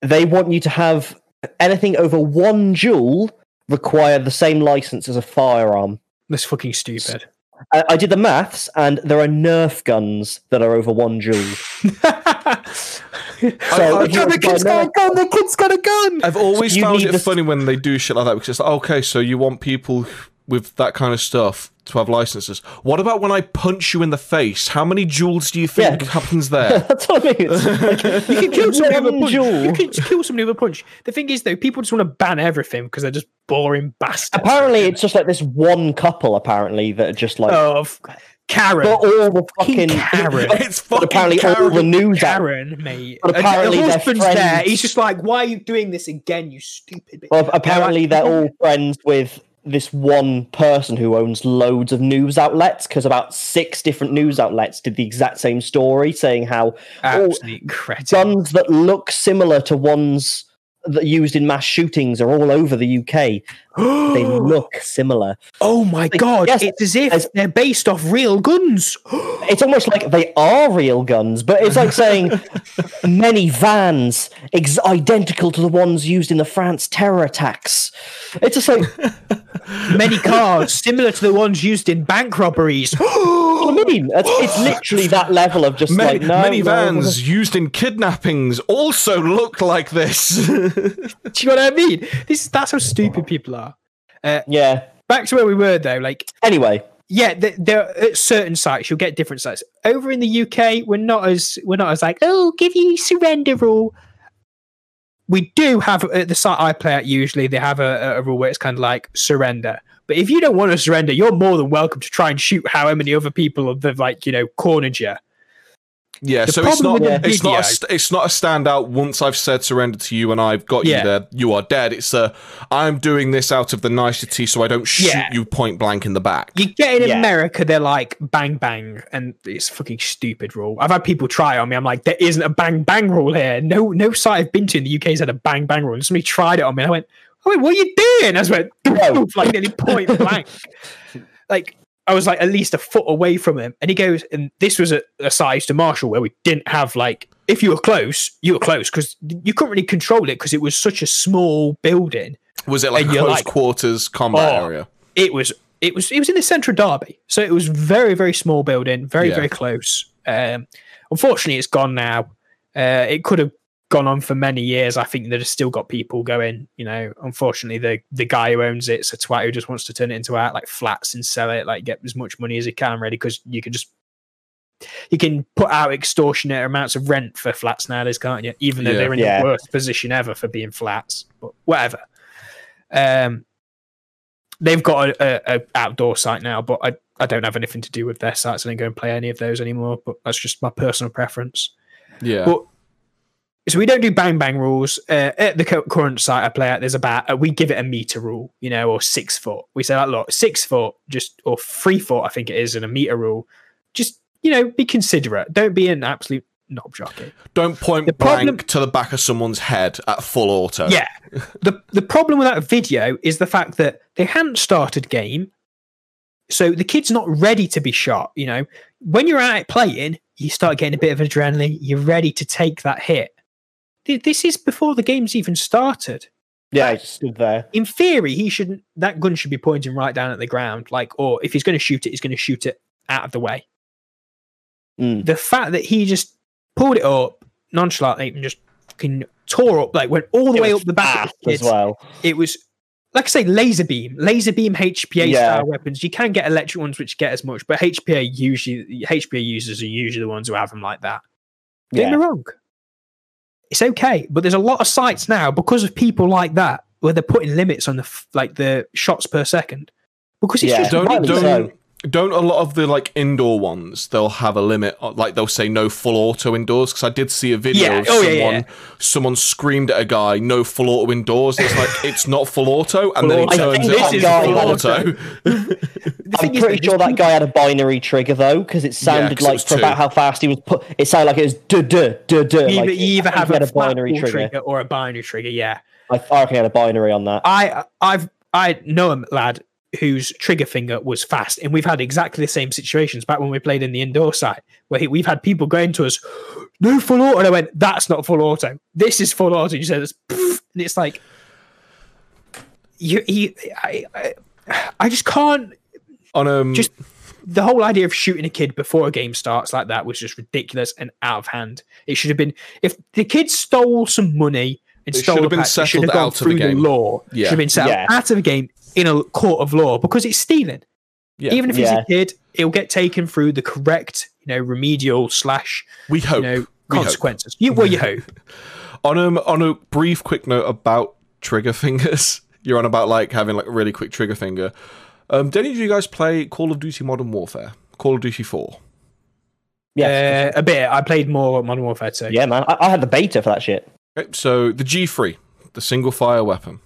They want you to have anything over one joule require the same license as a firearm. That's fucking stupid. I, I did the maths, and there are Nerf guns that are over one joule. So I- if you the want to buy kid's got a Nerf- gun. The kid's got a gun. I've always You found it the- funny when they do shit like that because it's like, okay, so you want people with that kind of stuff to have licenses. What about when I punch you in the face? How many joules do you think Yeah. happens there? That's what I mean. It's like, You can kill somebody with a punch. joule. You can kill somebody with a punch. The thing is, though, people just want to ban everything because they're just boring bastards. Apparently, it's just like this one couple. Apparently, that are just like oh, of Karen. but all the fucking. Karen. it's fucking apparently, all the Karen. news. out- Karen, mate. But And apparently the they're husband's there. He's just like, "Why are you doing this again, you stupid?" bitch?" Well, apparently, They're they're all friends with this one person who owns loads of news outlets because about six different news outlets did the exact same story saying how cretin. guns that look similar to ones that are used in mass shootings are all over the UK. They look similar. oh my god! yes, it's as if as- they're based off real guns. It's almost like they are real guns, but it's like saying many vans ex- identical to the ones used in the France terror attacks. It's just like Many cars similar to the ones used in bank robberies. what I mean. It's, it's literally that level of just Many, like no, many no, vans used in kidnappings also look like this. Do you know what I mean? This that's how stupid people are. Uh, yeah. Back to where we were though, like Anyway, yeah, there are at certain sites you'll get different sites. Over in the UK, we're not as we're not as like oh, give you surrender rule. We do have at the site I play at. Usually, they have a, a rule where it's kind of like surrender. But if you don't want to surrender, you're more than welcome to try and shoot how many other people have like you know cornered you. Yeah, The so it's not with the it's not a, video- st- it's not a standout. Once I've said surrender to you and I've got Yeah. you there, you are dead. It's a I'm doing this out of the nicety so I don't shoot Yeah. you point blank in the back. You get in Yeah. America, they're like bang bang, and it's a fucking stupid rule. I've had people try on me. I'm like, there isn't a bang bang rule here. No, no site I've been to in the UK has had a bang bang rule. And somebody tried it on me. And I went, oh, I went, what are you doing? I just went, No. like nearly point blank. Like I was like at least a foot away from him, and he goes, and this was a, a size to Marshall where we didn't have like. If you were close, you were close because you couldn't really control it because it was such a small building. Was it like And close like, quarters combat oh, area? it was it was it was in the centre of Derby, so it was very very small building, very Yeah. very close. Um, unfortunately, it's gone now. Uh, it could have gone on for many years. I think they've still got people going. You know, unfortunately, the the guy who owns it's a twat who just wants to turn it into out like flats and sell it, like get as much money as he can, really, because you can just. you can put out extortionate amounts of rent for flats nowadays, can't you? Even though Yeah. they're in Yeah. the worst position ever for being flats, but whatever. Um, they've got a, a, a outdoor site now, but I I don't have anything to do with their sites. I don't go and play any of those anymore. But that's just my personal preference. Yeah. But so we don't do bang bang rules. Uh, at the current site I play at, there's about uh, we give it a meter rule, you know, or six foot. We say like, look, six foot, just or three foot, I think it is, and a meter rule. Just you know, be considerate. Don't be an absolute knob jockey. Don't point the blank problem- to the back of someone's head at full auto. Yeah. the The problem with that video is the fact that they hadn't started game, so the kid's not ready to be shot. You know, when you're out playing, you start getting a bit of adrenaline. You're ready to take that hit. Th- This is before the game's even started. Yeah, I just stood there. In theory, he shouldn't. That gun should be pointing right down at the ground. Like, or if he's going to shoot it, he's going to shoot it out of the way. Mm. The fact that he just pulled it up nonchalantly and just fucking tore up, like went all the It way up the back of fast the as well. It was like I say, laser beam, laser beam HPA Yeah. style weapons. You can get electric ones which get as much, but HPA usually HPA users are usually the ones who have them like that. Get Yeah. me wrong. It's okay, but there's a lot of sites now because of people like that where they're putting limits on the like the shots per second because it's Yeah. just Don't don't so. Don't a lot of the like indoor ones they'll have a limit uh, like they'll say no full auto indoors because I did see a video Yeah. of Oh, someone yeah, yeah, someone screamed at a guy no full auto indoors and it's like it's not full auto and Full then he turns it on this full full auto. the I'm pretty sure there's that guy had a binary trigger though, because it sounded 'cause it like was for two. about how fast he was put. It sounded like it was duh duh duh duh. you, like, either, you either I think have he a, had a binary binary trigger. trigger. or a binary trigger. Yeah, I, I reckon he had a binary on that. I I've I know a lad whose trigger finger was fast, and we've had exactly the same situations back when we played in the indoor site where he, we've had people going to us, no full auto, and I went, that's not full auto. This is full auto. You said it's, and it's like, you, you I, I, I just can't. on um Just- The whole idea of shooting a kid before a game starts like that was just ridiculous and out of hand. It should have been if the kid stole some money and It stole should a have been pack, it should settled have gone out of the through the, game. law. Yeah. Should have been settled Yeah. out of the game in a court of law because it's stealing. Yeah. Even if he's Yeah. a kid, it'll get taken through the correct, you know, remedial slash, we hope you know, We hope. consequences. You well, you hope. on a on a brief quick note about trigger fingers you're on about like having like a really quick trigger finger um did any of you guys play Call of Duty Modern Warfare Call of Duty 4 Yeah, Uh, a bit. I played more Modern Warfare 2. yeah, man. I, I had the beta for that shit. Okay, so the G3 the single fire weapon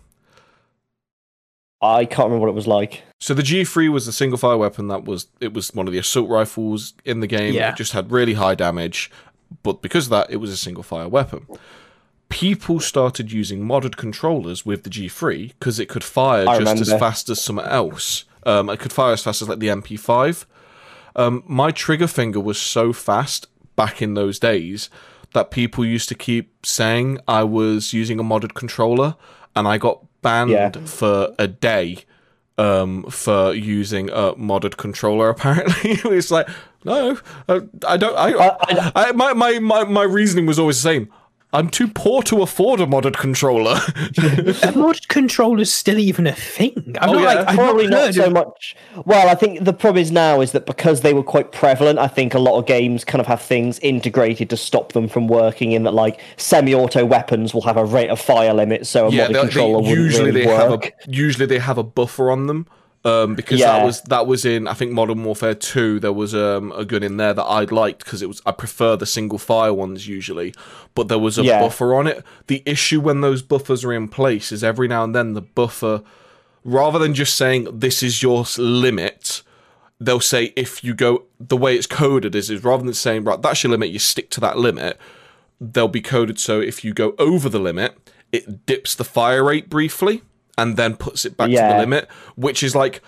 I can't remember what it was like. So the G3 was the single fire weapon that was it was one of the assault rifles in the game. Yeah. It just had really high damage, but because of that, it was a single fire weapon. People started using modded controllers with the G3 because it could fire I just as fast as something else. Um, it could fire as fast as like the MP5. Um, my trigger finger was so fast back in those days that people used to keep saying I was using a modded controller, and I got banned Yeah. for a day um, for using a modded controller. Apparently, it was like, no, uh, I don't. I, I- I, my, my my my reasoning was always the same. I'm too poor to afford a modded controller. Are mod controllers still even a thing? I'm Oh, not yeah, like I've Probably not not heard so of- much. Well, I think the problem is now is that because they were quite prevalent, I think a lot of games kind of have things integrated to stop them from working. In that, like semi-auto weapons will have a rate of fire limit, so a yeah, modded they- they- controller wouldn't usually really they work. have a usually they have a buffer on them. Um, because that was that was in I think Modern Warfare Two. There was um, a gun in there that I liked because it was I prefer the single fire ones usually, but there was a Yeah. buffer on it. The issue when those buffers are in place is every now and then the buffer, rather than just saying this is your limit, they'll say if you go the way it's coded is, is rather than saying right that's your limit, you stick to that limit. They'll be coded so if you go over the limit, it dips the fire rate briefly and then puts it back to the limit, which is like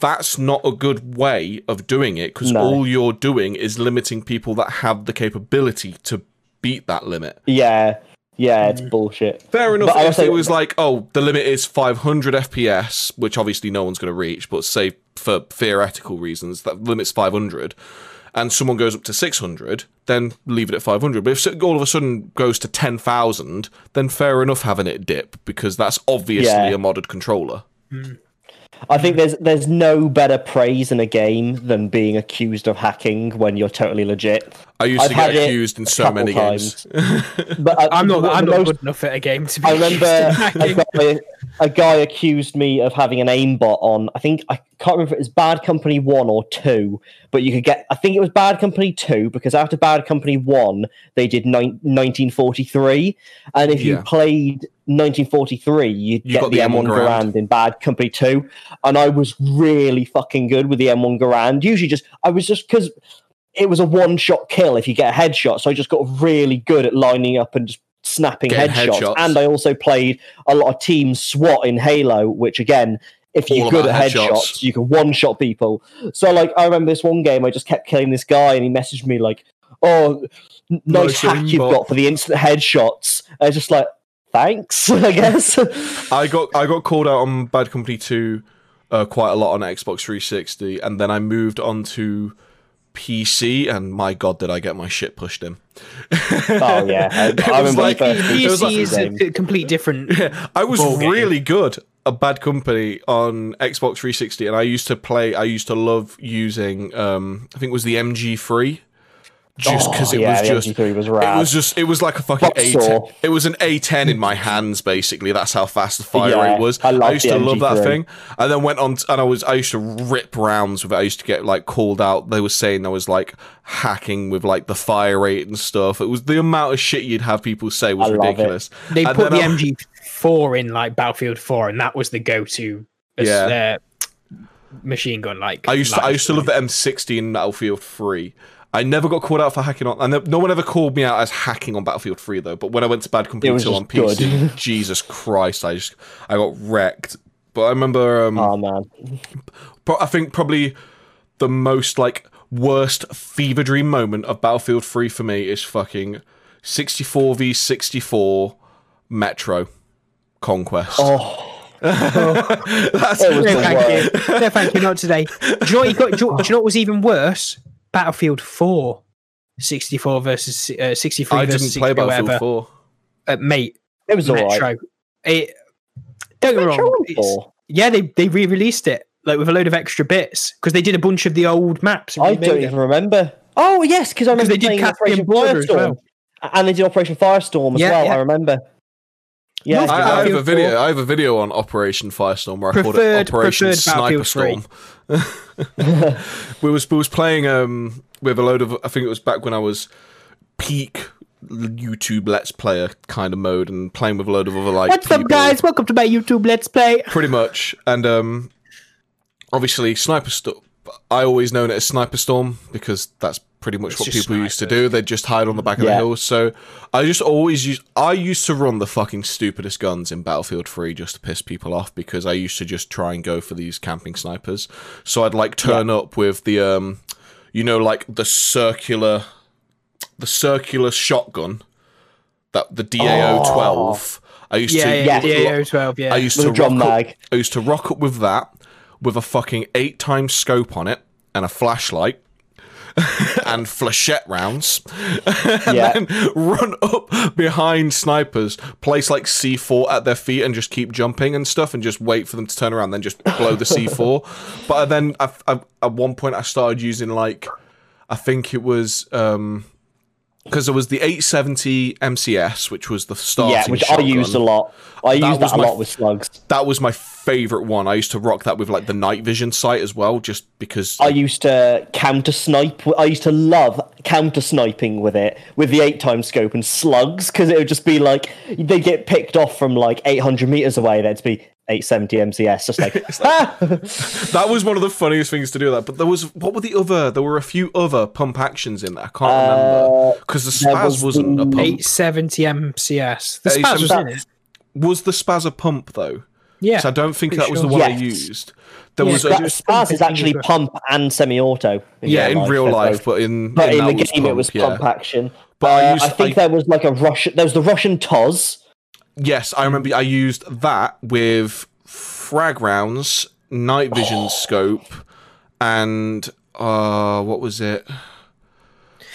that's not a good way of doing it because No. all you're doing is limiting people that have the capability to beat that limit. Yeah, yeah, it's bullshit. Fair enough But if also- it was like, oh, the limit is 500 FPS, which obviously no one's going to reach, but say for theoretical reasons, that limit's 500, and someone goes up to 600, then leave it at 500. But if it all of a sudden goes to 10,000, then fair enough having it dip, because that's obviously Yeah. a modded controller. Hmm. I think there's there's no better praise in a game than being accused of hacking when you're totally legit. I used I've to get accused in so couple many games. But I, I'm not. I'm not most- good enough at a game to be. I remember a guy, a guy accused me of having an aimbot on. I think I can't remember if it was Bad Company One or Two, but you could get. I think it was Bad Company Two because after Bad Company One, they did nine, 1943, and if you played 1943, you'd You get got the, the M1 M1 Garand. Garand. in Bad Company Two, and I was really fucking good with the M1 Garand. Usually, just I was just because it was a one shot kill if you get a headshot. So I just got really good at lining up and just snapping headshots. headshots. And I also played a lot of team SWAT in Halo, which again, if you're All good at headshots, headshots. you can one shot people. So like I remember this one game, I just kept killing this guy, and he messaged me like, "Oh, nice, Nice hack you've aimbot." got for the instant headshots." I was just like, "Thanks, I guess." I got I got called out on Bad Company 2 uh, quite a lot on Xbox 360, and then I moved on to PC, and my god, did I get my shit pushed in. oh yeah, I, It I was remember like- the first it PC like- is a complete different. I was Ball game. really good at Bad Company on Xbox 360, and I used to play. I used to love using. Um, I think it was the MG3, just because Oh, it yeah, was the just. MG3 was It was just. It was like a fucking Buzzsaw. A10. It was an A10 in my hands, basically. That's how fast the fire Yeah, rate was. I I, love used the to love that thing, and then went on. t- and I was. I used to rip rounds with it. I used to get like called out. They were saying I was like hacking with like the fire rate and stuff. It was the amount of shit you'd have people say was I love it. ridiculous. They And put the I- MG4 in like Battlefield 4, and that was the go-to. as, Yeah. uh, machine gun. Like I used to, I used to love the M60 in Battlefield 3. I never got called out for hacking on, and no- no one ever called me out as hacking on Battlefield 3 though. But when I went to Bad Company It was 2 on just PC, good. Jesus Christ, I just I got wrecked. But I remember, um, Oh man, pro- I think probably the most like worst fever dream moment of Battlefield 3 for me is fucking 64 v 64 Metro Conquest. oh That's it No, thank you. No, thank you. Not today. Do you know what, you got, do, you, do you know what was even worse? Battlefield 4. 64 versus uh, 63 I versus didn't 60, play Battlefield whatever. 4. Uh, mate, It was alright. Metro. It, don't get me wrong. on it's- four? Yeah, they, they re-released it like with a load of extra bits because they did a bunch of the old maps. I don't even remember. Oh yes, because I remember they did playing Caspian Operation Border as Firestorm, well. and they did Operation Firestorm as Yeah, well. yeah. I remember. Yeah, I, I have a video. 4. I have a video on Operation Firestorm where I called it Operation preferred Sniper Storm. we was we was playing um with a load of. I think it was back when I was peak YouTube Let's Player kind of mode and playing with a load of other like. What's up, guys? Welcome to my YouTube Let's Play. Pretty much, and um, obviously Sniper Storm. I always known it as Sniper Storm because that's pretty much It's what just people used to do. They'd just hide on the back of the Yeah. hills. So I just always used. I used to run the fucking stupidest guns in Battlefield 3 just to piss people off because I used to just try and go for these camping snipers. So I'd like turn up with the um, you know, like the circular, the circular shotgun that the DAO 12. I used Yeah, to yeah, Yeah. yeah, 12, yeah. I used With to a drum rock mag. Up, I used to rock up with that with a fucking eight times scope on it and a flashlight and flechette rounds, and Yeah. then run up behind snipers, place like C4 at their feet, and just keep jumping and stuff, and just wait for them to turn around, then just blow the C4. But then I, I, at one point I started using like I think it was. um because there was the 870 MCS, which was the starting yeah, which shotgun. I used a lot. I used that a lot f- with slugs. That was my favorite one. I used to rock that with like the night vision sight as well, just because. I used to counter snipe. I used to love counter sniping with it, with the eight times scope and slugs, because it would just be like they get picked off from like 800 meters away. There'd be 870 MCS, just like, ah! that was one of the funniest things to do that. But there was what were the other? There were a few other pump actions in there. I can't remember because the there spaz was was not a pump. 870 MCS. The Hey, spaz was in it. Was the spaz a pump though? Yeah. So I don't think that was the sure. one I used. There Yeah, was Spaz- a, Spaz is actually pump and semi-auto. yeah, in real they're life, but in But in, that the was game, it was yeah. pump action. But I Uh, used- I think I- there was like a Russian. There was the Russian Toz. Yes, I remember I used that with frag rounds, night vision scope, and uh, what was it?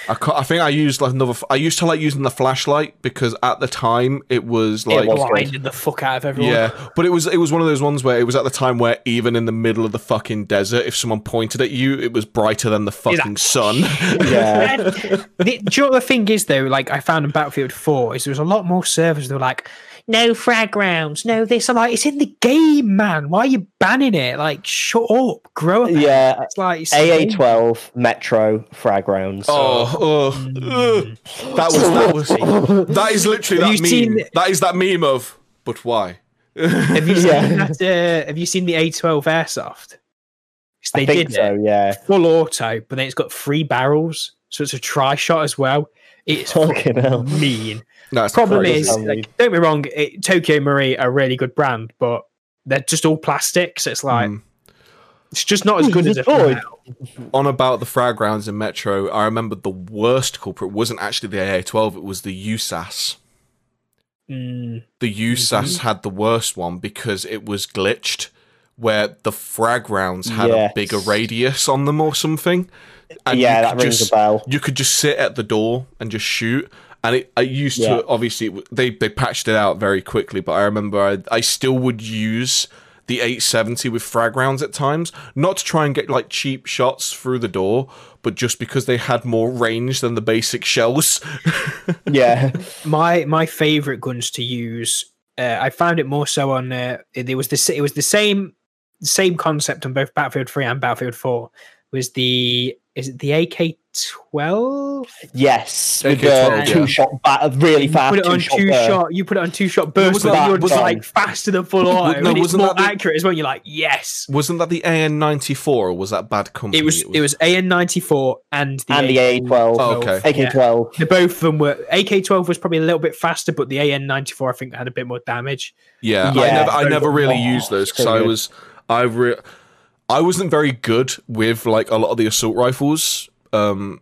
I, I think I used like another. f- I used to like using the flashlight because at the time it was like was good. Blinded the fuck out of everyone. yeah, but it was it was one of those ones where it was at the time where even in the middle of the fucking desert, if someone pointed at you, it was brighter than the fucking sun. Yeah. the, do you know what the thing is though? Like I found in Battlefield 4 is there was a lot more servers that were like, no frag rounds, no this. I'm like, it's in the game, man. Why are you banning it? Like, shut up, grow up. yeah. It's like it's AA twelve Metro frag rounds. oh, oh, ugh. that was that was that is literally Have that meme. seen- That is that meme of. But why? Have you seen Yeah. that? Uh, have you seen the A12 airsoft? 'Cause They I think did so. it Yeah. full auto, but then it's got three barrels, so it's a try shot as well. It's Fucking hell. mean. That's Problem is, like, don't be wrong, it, Tokyo Marui are a really good brand, but they're just all plastic, so it's like Mm. it's just not as good as a Destroyed. on about the frag rounds in Metro, I remember the worst culprit wasn't actually the AA12, it was the USAS. Mm, The USAS had the worst one because it was glitched, where the frag rounds had Yes. a bigger radius on them or something. And yeah, that rings just, a bell. You could just sit at the door and just shoot. And it, I used Yeah. to obviously they they patched it out very quickly, but I remember I I still would use the 870 with frag rounds at times, not to try and get like cheap shots through the door, but just because they had more range than the basic shells. Yeah. my my favorite guns to use, uh, I found it more so on. Uh, it, it was the it was the same same concept on both Battlefield Three and Battlefield Four. Was the is it the AK twelve? Yes. With AK-12, the two yeah. shot bat, really You put it on two-shot two burst. shot. You put it on two shot burst. wasn't that- you're just wasn't- like faster than full auto. no, and it's wasn't more that the- accurate as well. You're like yes. Wasn't that the AN94 or was that Bad Company? It was it was AN ninety four and the And the AA12. Oh, okay. AK12. The both of them were AK twelve was probably a little bit faster, but the AN ninety four I think had a bit more damage. Yeah, I never, I never really used those because so I was, I re- I wasn't very good with like a lot of the assault rifles. Um,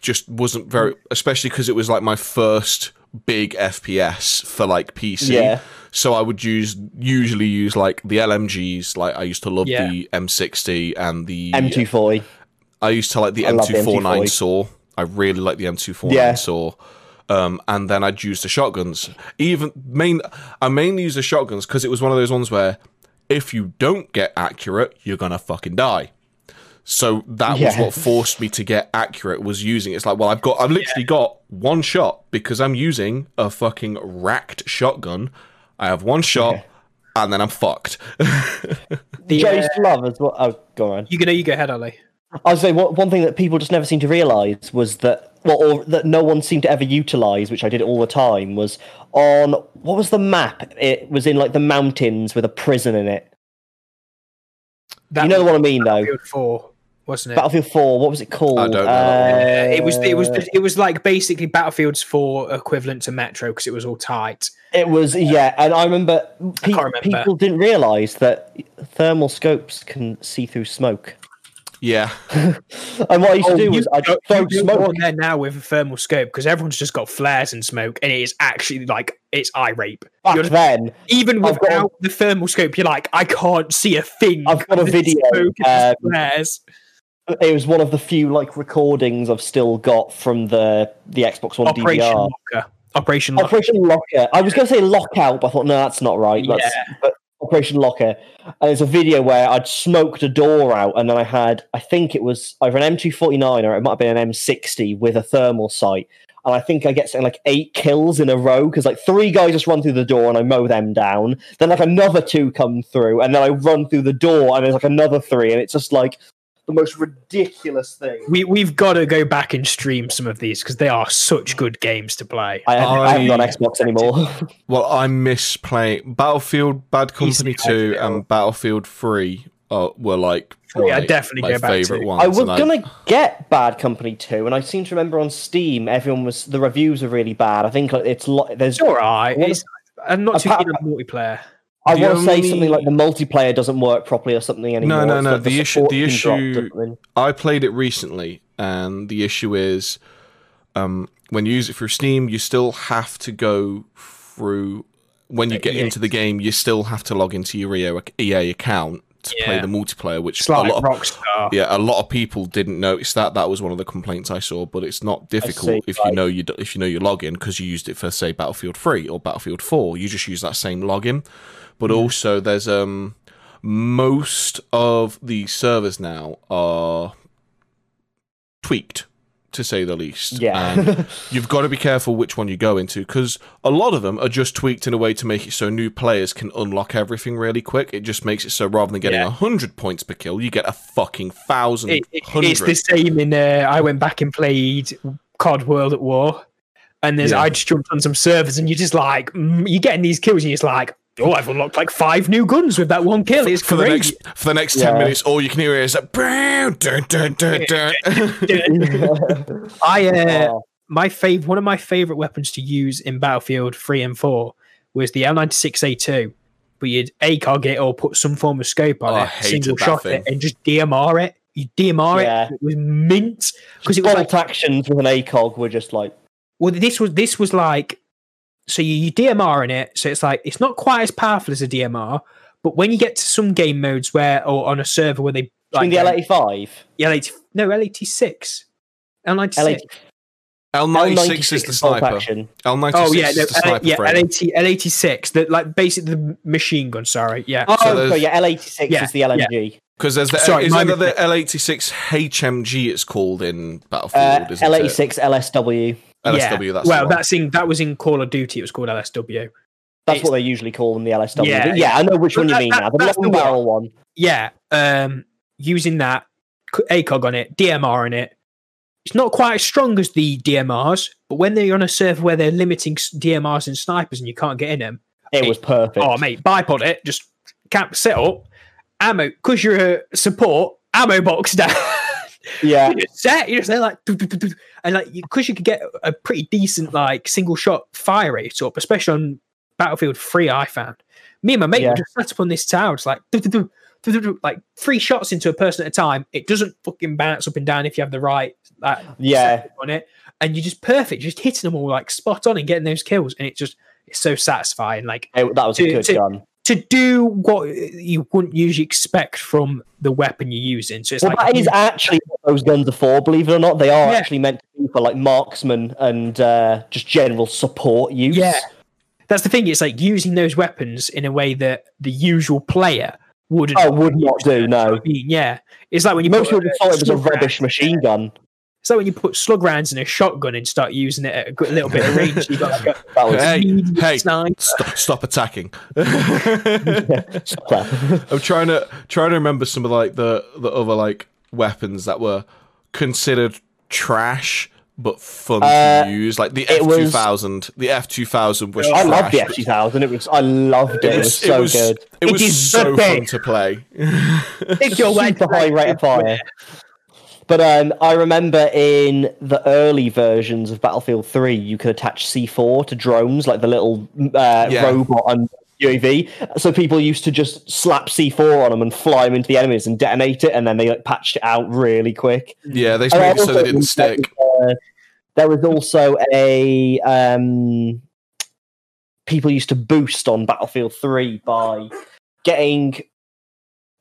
just wasn't very, especially because it was like my first big FPS for like PC. Yeah. So I would use usually use like the LMGs. Like I used to love Yeah. the M60 and the M240. I used to like the I love the M249 saw. I really like the M249 Yeah. saw. Um, and then I'd use the shotguns. Even main, I mainly use the shotguns because it was one of those ones where if you don't get accurate, you're gonna fucking die. So that was what forced me to get accurate. Was using it's like, well, I've got, I've literally got one shot because I'm using a fucking racked shotgun. I have one shot, Yeah. and then I'm fucked. The, Which uh, love as well. Oh, go on. you go, you go ahead, Ali. I was saying one, one thing that people just never seem to realise was that, well, or that no one seemed to ever utilise, which I did all the time, was on what was the map? It was in like the mountains with a prison in it. That you know the one I mean, though. Battlefield Four, wasn't it? Battlefield Four. What was it called? I don't know. Uh, it was it was it was like basically Battlefield's Four equivalent to Metro because it was all tight. It was yeah, and I remember, pe- can't remember. people didn't realise that thermal scopes can see through smoke. Yeah, And what I used to do was I'd you throw do go smoke. on there now with a thermal scope because everyone's just got flares and smoke, and it is actually like it's eye rape. Back You're- then, even I've got without the thermal scope, you're like, I can't see a thing. I've got a video, smoke and um, flares. it was one of the few like recordings I've still got from the the Xbox One Operation DVR. Locker. Operation Locker. Operation Locker. I was going to say lockout, but I thought no, that's not right. That's, Yeah. but Operation Locker, and there's a video where I'd smoked a door out, and then I had, I think it was either an M249 or it might have been an M60 with a thermal sight, and I think I get something like eight kills in a row because like three guys just run through the door and I mow them down, then like another two come through, and then I run through the door and there's like another three, and it's just like the most ridiculous thing. We we've got to go back and stream some of these because they are such good games to play. I, I haven't Xbox anymore. Well, I miss playing Battlefield, Bad Company Two, and Battlefield Three. Uh, were like Three, my, I'd definitely my go back favorite to. ones. I was and gonna get Bad Company 2, and I seem to remember on Steam everyone was the reviews are really bad. I think like, it's lo- there's It's all right. Well, It's, I'm not too apart- keen on multiplayer. I the want to say something like the multiplayer doesn't work properly or something anymore. no, It's no. like The issue- the issue- I played it recently, and the issue is, um, when you use it through Steam, you still have to go through. When you Uh, get into the game, you still have to log into your EA, EA account to play the multiplayer, which a lot of Rockstar. yeah, a lot of people didn't notice that. That was one of the complaints I saw. But it's not difficult see, if you know you if you know your login because you used it for say Battlefield Three or Battlefield Four. You just use that same login. But also, there's um most of the servers now are tweaked to say the least. Yeah. And you've got to be careful which one you go into because a lot of them are just tweaked in a way to make it so new players can unlock everything really quick. It just makes it so rather than getting a Yeah. hundred points per kill, you get a fucking thousand, It- it- it's the same in. Uh, I went back and played COD World at War, and there's Yeah. I just jumped on some servers, and you're just like, mm, you're getting these kills, and you're just like, oh, I've unlocked like five new guns with that one kill. It's for the great. next for the next Yeah. ten minutes, all you can hear is a dun, dun, dun, dun, dun. I uh, my fav- one of my favorite weapons to use in Battlefield 3 and 4 was the L96A2. But you'd ACOG it or put some form of scope on Oh, it, single shot thing. it, and just DMR it. You DMR Yeah. it. It was mint because it was bolt like actions with an ACOG were just like well, this was this was like so you, you DMR in it, so it's like it's not quite as powerful as a DMR, but when you get to some game modes where or on a server where they between the um, L85, L80 no L86 L96 L80, L ninety six is the sniper. action. L ninety Oh six yeah, is no, the sniper. yeah, frame. L80, L86, the like basically the machine gun. Sorry, yeah. Oh, So there's- yeah, L86 Yeah, is the LMG. Because there's the Sorry, is my there the. L eighty six HMG it's called in Battlefield, Uh, isn't L86 LSW. LSW, yeah. that's well, the one. that's in that was in Call of Duty. It was called LSW. That's It's- what they usually call them, the LSW. Yeah, But yeah, I know which But one you mean that- now. The long one. barrel one. Yeah, um, using that c- ACOG on it, DMR in it. It's not quite as strong as the DMRs, but when they're on a server where they're limiting s- DMRs and snipers and you can't get in them, It was perfect. oh mate, bipod it, just camp set up, ammo because you're a support ammo box down. Yeah. you just set, you just there like, doo, doo, doo, and like, because you could get a pretty decent like single shot fire rate up, especially on Battlefield 3, I found. Me and my mate Yeah. would just set up on this tower, it's like, like three shots into a person at a time. It doesn't fucking bounce up and down if you have the right like, Yeah. on it, and you're just perfect, just hitting them all like spot on and getting those kills, and it just it's so satisfying. Like It- that was a good to- gun. To do what you wouldn't usually expect from the weapon you're using. So it's Well, like that is actually what those guns are for, believe it or not. They are Yeah. actually meant to be for like marksman and uh, just general support use. Yeah. that's the thing. It's like using those weapons in a way that the usual player wouldn't. Oh, would not do, no. Yeah, it's like when you Most people thought it was a rubbish machine gun. It's like when you put slug rounds in a shotgun and start using it at a good little bit of range. You got like a Hey, hey. snipe. Stop, stop attacking. I'm trying to trying to remember some of like the the other like weapons that were considered trash but fun Uh, to use. Like the it F was- two thousand. The F two thousand was. I love the F two thousand. It was. I loved it. It, was, so was, good. It It was so fun to play. Take your way super high rate of fire. But um, I remember in the early versions of Battlefield 3, you could attach C4 to drones, like the little uh, Yeah. robot and UAV. So people used to just slap C4 on them and fly them into the enemies and detonate it, and then they like patched it out really quick. Yeah, they made it so they didn't stick. uh, there was also a um, people used to boost on Battlefield 3 by getting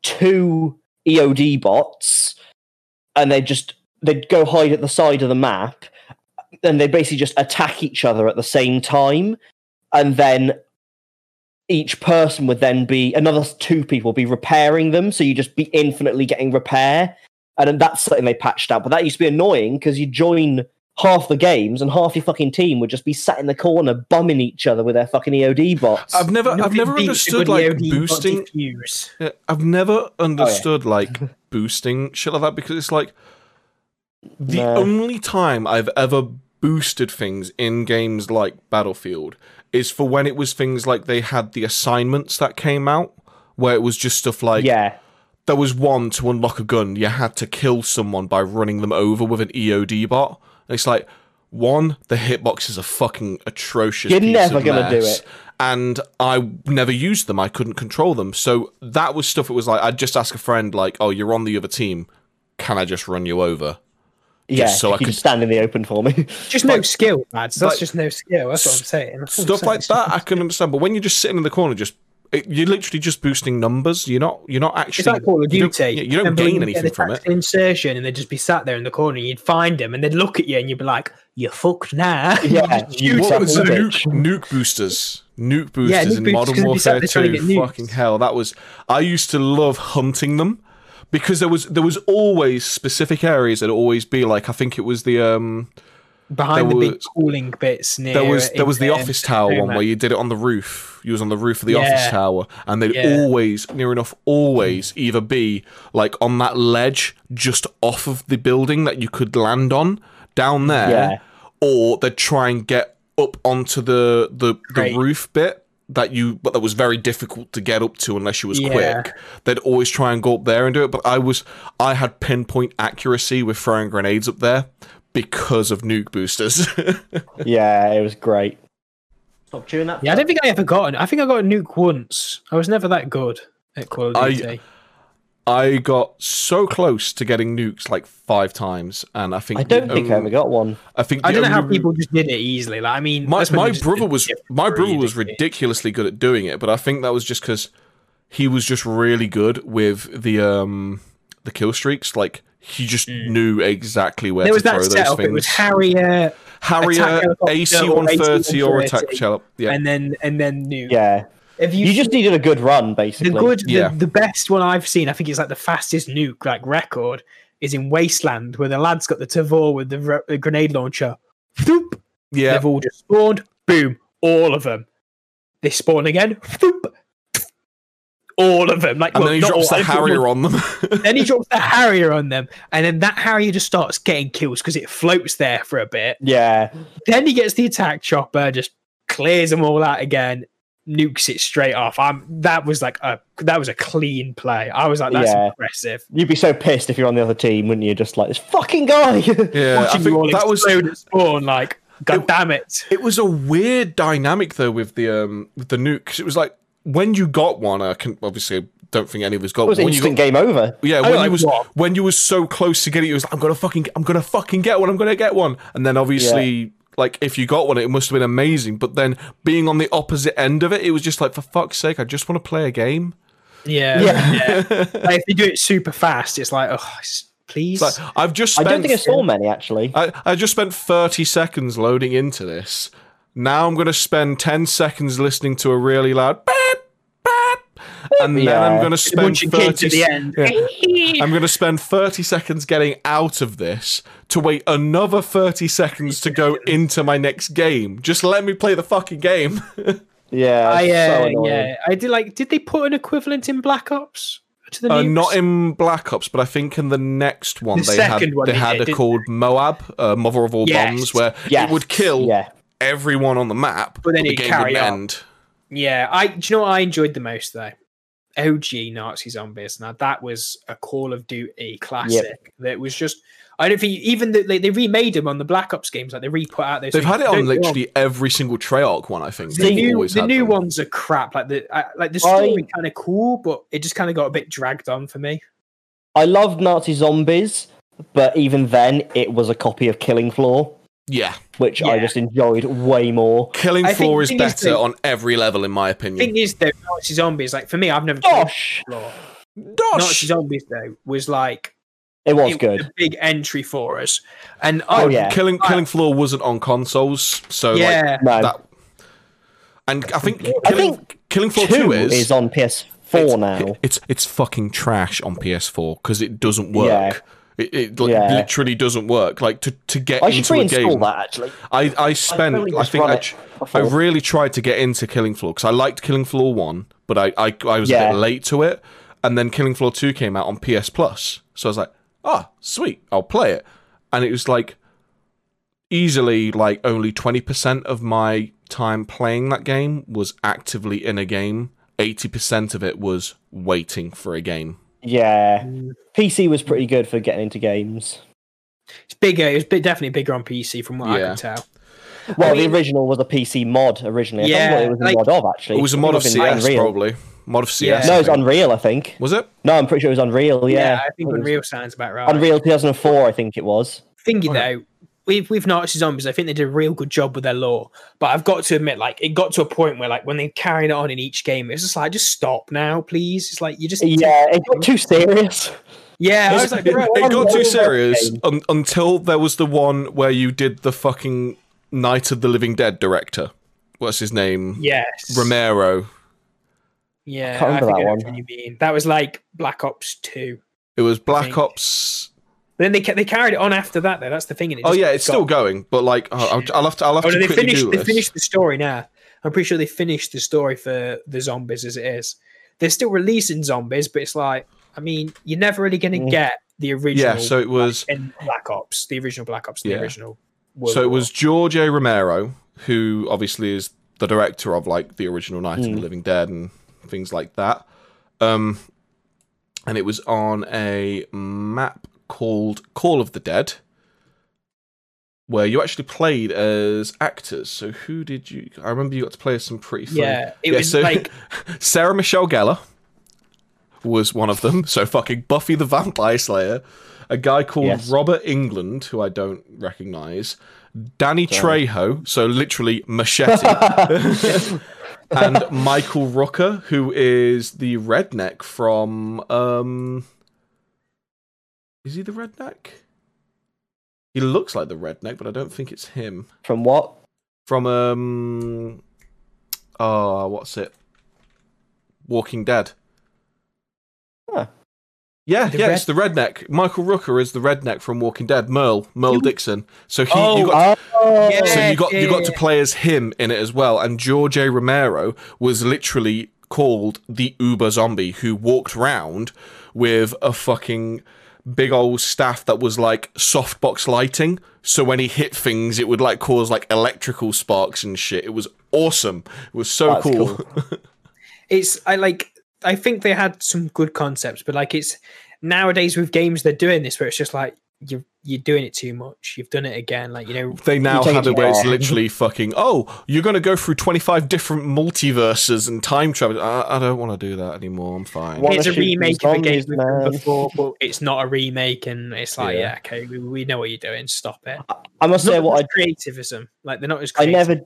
two EOD bots and they just they'd go hide at the side of the map and they basically just attack each other at the same time and then each person would then be another two people be repairing them so you just be infinitely getting repair and that's something they patched out but that used to be annoying because you join half the games and half your fucking team would just be sat in the corner bumming each other with their fucking EOD bots. I've never I've never understood like EOD boosting. Yeah, I've never understood oh, like boosting shit like that because it's like the No. only time I've ever boosted things in games like Battlefield is for when it was things like they had the assignments that came out where it was just stuff like yeah. there was one to unlock a gun you had to kill someone by running them over with an EOD bot. And it's like one, the hitboxes are fucking atrocious. You're piece never of gonna do it. And I never used them. I couldn't control them. So that was stuff. It was like I'd just ask a friend, like, "Oh, you're on the other team. Can I just run you over?" Yeah, so I could- just stand in the open for me. Just no skill, lads. That's like- just no skill. That's what I'm saying. That's what I'm Stuff saying. like that I can understand. But when you're just sitting in the corner, just It, you're literally just boosting numbers. You're not. You're not actually. It's like Call of you don't- Duty. yeah, You don't, gain anything from it. Insertion, and they'd just be sat there in the corner. and You'd find them, and they'd look at you, and you'd be like, "You're fucked now." Yeah, you What was the nuke, nuke boosters? Nuke boosters nuke in boosters, Modern 'cause they'd be sat Warfare 2. Fucking hell, that was. I used to love hunting them because there was there was always specific areas that'd always be like I think it was the um behind There the big was- cooling bits near. there was there was the in, office tower one where you did it on the roof. You was on the roof of the office tower, and they'd Yeah. always near enough always either be like on that ledge just off of the building that you could land on down there, Yeah. or they'd try and get up onto the the, the roof bit that you but that was very difficult to get up to unless you was Yeah. quick they'd always try and go up there and do it but i was i had pinpoint accuracy with throwing grenades up there because of nuke boosters Yeah, it was great. Stop chewing that. Yeah, I don't think I ever got. I think I got a nuke once. I was never that good at Call of I- Duty. I got so close to getting nukes like five times, and I think I don't the think I ever got one. I think I the don't know how people just did it easily. Like, I mean, My, my brother was my brother was ridiculously good at doing it, but I think that was just because he was just really good with the um the kill streaks. Like he just knew exactly where Mm. There to was throw that those setup. things. It was Harrier, Harrier, AC one thirty or attack AC-130. shell. Yeah, and then and then nuke. Yeah, If you, you just needed a good run, basically. the basically. good, Yeah. the, the best one I've seen. I think it's like the fastest nuke like record is in Wasteland, where the lad's got the Tavor with the, re- the grenade launcher. Thoop. yeah. They've all just spawned. Boom, all of them. They spawn again. Thoop. All of them, like And well, then he drops all- the I think one- Harrier on them. then he drops the Harrier on them, and then that Harrier just starts getting kills because it floats there for a bit. yeah, Then he gets the attack chopper, just clears them all out again, nukes it straight off. I'm that was like a that was a clean play. I was like, that's Yeah. impressive. you'd be so pissed if you're on the other team, wouldn't you? Just like this fucking guy. yeah, I Watching you all think that was explode at spawn, like, god It- damn it. It was a weird dynamic though with the um with the nuke 'cause it was like when you got one, I can obviously don't think any of us got it was one. an When you instant got, game over. yeah, I when like you was what? when you was so close to getting it, it was like I'm gonna fucking I'm gonna fucking get one. I'm gonna get one. And then obviously. Like if you got one, it must have been amazing. But then being on the opposite end of it, it was just like, for fuck's sake, I just want to play a game. Yeah, Yeah. yeah. like, if they do it super fast, it's like, oh, s- please. Like I've just I don't think I saw many actually. I, I just spent 30 seconds loading into this. Now I'm going to spend 10 seconds listening to a really loud beep, beep, and then I'm going to spend 30 kids the end. Yeah. I'm going to spend 30 seconds getting out of this to wait another 30 seconds to go into my next game. Just let me play the fucking game. Yeah, I, uh, annoying. yeah, I did like. Did they put an equivalent in Black Ops to the Uh, not in Black Ops, but I think in the next one The they had one they they had did, a called Moab, uh, Mother of All Yes. Bombs, where Yes. it would kill Yeah, everyone on the map, But then the it'd game would on. end. Yeah, I. Do you know what I enjoyed the most though? OG Nazi Zombies. Now that was a Call of Duty classic. That was just. I don't think even the, they, they remade them on the Black Ops games. Like they re-put out those. They've had it don't on get me wrong, literally every single Treyarch one. I think The they've new, always the had new them. ones are crap. Like the I, like the story kind of cool, but it just kind of got a bit dragged on for me. I loved Nazi Zombies, but even then, it was a copy of Killing Floor, Yeah, which I just enjoyed way more. Killing I Floor is thing is better on every level, in my opinion. Thing is, though, Nazi Zombies. Like for me, I've never played Gosh, Floor. Nazi Zombies though was like it was it good. a big entry for us. And Oh, I, yeah. Killing Killing Floor wasn't on consoles, so yeah, like No, that. And I think I think Killing Floor two Two is, is, on PS4 it's, now. It's it's fucking trash on PS4 because it doesn't work. Yeah. It, it like, Yeah. literally doesn't work. Like to, to get I into a game. that actually. I, I spent totally I, think I, I really tried to get into Killing Floor because I liked Killing Floor one, but I I, I was a bit late to it, and then Killing Floor two came out on PS Plus, so I was like, ah, sweet, I'll play it, and it was like easily like only twenty percent of my time playing that game was actively in a game. Eighty percent of it was waiting for a game. Yeah, mm. PC was pretty good for getting into games. it's bigger. It was definitely bigger on PC from what I Yeah. can tell. Well, mean- the original was a PC mod originally. I Yeah, yeah, it was a mod of actually. It was a mod of it might have been CS Unreal. probably. Mod of CS. Yeah. No, I it's think. Unreal. I think. Was it? No, I'm pretty sure it was Unreal. Yeah, Yeah, I think it was Unreal sounds about right. Unreal 2004. I think it was. Thingy though, we've we've Nazi zombies. I think they did a real good job with their lore. But I've got to admit, like, it got to a point where, like, when they carried it on in each game, it's just like, just stop now, please. It's like you just Yeah, it got too serious. yeah. I was like, It, bro, it got too serious un- until there was the one where you did the fucking Night of the Living Dead director. What's his name? yes, Romero. Yeah, Can't I think that I know one. which you mean that was like Black Ops Two. It was Black. Ops. But then they ca- they carried it on after that. Though that's the thing. And it Oh yeah, it's got- still going, but like oh, I'll, I'll have to I'll have Oh to no, they finished. They this. finished the story now. I'm pretty sure they finished the story for the zombies as it is. They're still releasing zombies, but it's like, I mean, you're never really going to Mm. get the original. Yeah, so it was in Black Ops, the original Black Ops, the Yeah. original. World so it War. was George A. Romero, who obviously is the director of like the original Night of the Mm. Living Dead and things like that. Um, and it was on a map called Call of the Dead, where you actually played as actors. So who did you? I remember you got to play as some pretty funny. Yeah, it Yeah, was so- like Sarah Michelle Gellar was one of them. So fucking Buffy the Vampire Slayer. A guy called Yes. Robert Englund, who I don't recognize. Danny Trejo, so literally Machete. and Michael Rooker, who is the redneck from um Is he the redneck? He looks like the redneck, but I don't think it's him. From what? From um oh, what's it? Walking Dead. Huh. Yeah, The yeah, red- it's the redneck. Michael Rooker is the redneck from Walking Dead. Merle, Merle You- Dixon. So he, Oh, you got, Oh, Yeah. so you got you got to play as him in it as well. And George A. Romero was literally called the Uber Zombie, who walked round with a fucking big old staff that was like softbox lighting. So when he hit things, it would like cause like electrical sparks and shit. It was awesome. It was so That's cool. it's I like I think they had some good concepts, but like it's nowadays with games they're doing this where it's just like you're you're doing it too much. You've done it again. Like you know, they now have it it where it's literally fucking. Oh, you're gonna go through 25 different multiverses and time travel. I, I don't want to do that anymore. I'm fine. What- it's a remake of a game we've done before, but it's not a remake, and it's like, Yeah. yeah, okay, we, we know what you're doing. Stop it. I must say what I as creativism. Like they're not as I never,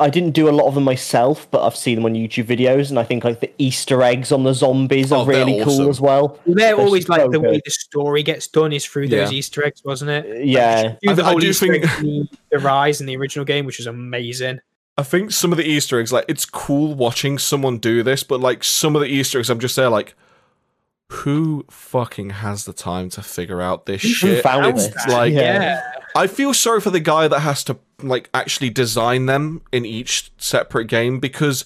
I didn't do a lot of them myself, but I've seen them on YouTube videos, and I think like the Easter eggs on the zombies Oh, are they're really awesome. cool as well. Well, they're They're always like so the way the story gets done is through those Yeah. Easter eggs, wasn't it? Yeah, Do the I- I whole do Easter think- egg the, the Rise in the original game, which is amazing. I think some of the Easter eggs, like it's cool watching someone do this, but like some of the Easter eggs, I'm just there like, who fucking has the time to figure out this who shit? found How's it? that? Like, yeah. I feel sorry for the guy that has to like actually design them in each separate game because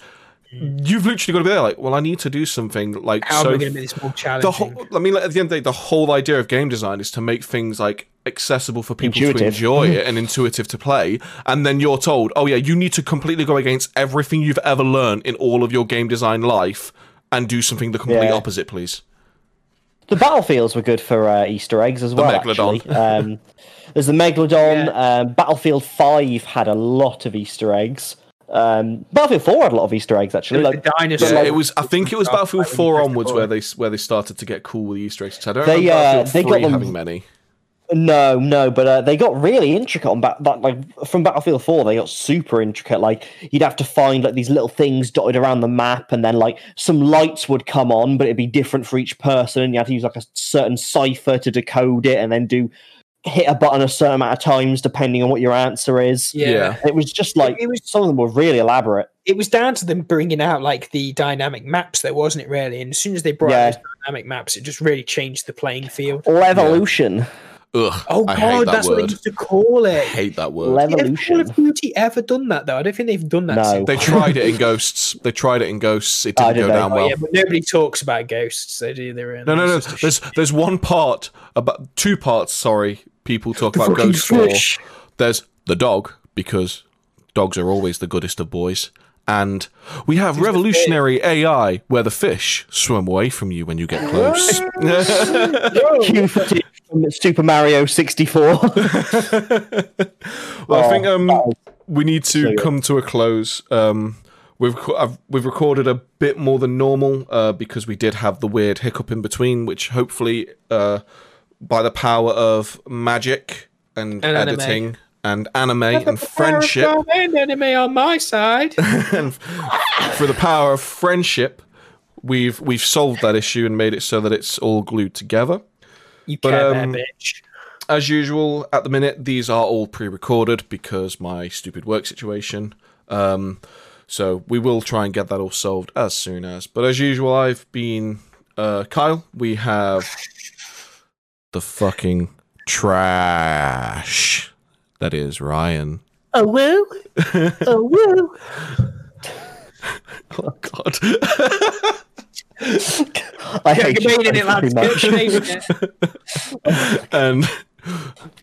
you've literally got to be there. Like, well, I need to do something like How so. am I going to make this more the challenging? whole, I mean, like, at the end of the day, the whole idea of game design is to make things like accessible for people to enjoy it and intuitive to play. And then you're told, oh yeah, you need to completely go against everything you've ever learned in all of your game design life and do something the complete Yeah. opposite, please. The battlefields were good for uh, Easter eggs as well. Megalodon. Actually. Um, there's the Megalodon. Yeah. Um, Battlefield Five had a lot of Easter eggs. Um, Battlefield Four had a lot of Easter eggs actually. the Like dinosaur. Yeah, it was. I think it was Battlefield like when you Four onwards where they where they started to get cool with the Easter eggs. I don't They, remember uh, Battlefield they got them- having many. No, no, but uh, they got really intricate on back. That, like from Battlefield Four, they got super intricate. Like you'd have to find like these little things dotted around the map, and then like some lights would come on, but it'd be different for each person. And you had to use like a certain cipher to decode it, and then do hit a button a certain amount of times depending on what your answer is. yeah. Yeah. It was just like It was- some of them were really elaborate. It was down to them bringing out like the dynamic maps, though, wasn't it? Really, and as soon as they brought Yeah. out those dynamic maps, it just really changed the playing field. Levolution, Ugh. Oh I hate god, that that's what they used to call it. I hate that word. Have Call Levolution. of Duty ever done that though? I don't think they've done that. No. since. They tried it in Ghosts. They tried it in Ghosts. It didn't go know. down Oh, well. yeah, but nobody talks about ghosts. They do their own. No, no, no. it's just a There's sh- there's one part about two parts. Sorry, people talk The about Ghosts. Ghost There's the dog because dogs are always the goodest of boys, and we have the revolutionary AI where the fish swim away from you when you get close. Q footage from Super Mario 64. well, I think Oh, um we need to so come to a close. Um, we've I've, we've recorded a bit more than normal uh, because we did have the weird hiccup in between, which hopefully, uh, by the power of magic and, And anime. Editing and anime and friendship. and anime on my side. and for the power of friendship, we've we've solved that issue and made it so that it's all glued together. You But, care um, bitch. As usual, at the minute, these are all pre-recorded because my stupid work situation. Um, so we will try and get that all solved as soon as. But as usual, I've been uh, Kyle. We have the fucking trash. That is Ryan. Oh woo, oh woo. Oh God. I hate you Debating it, very lads. much. It. and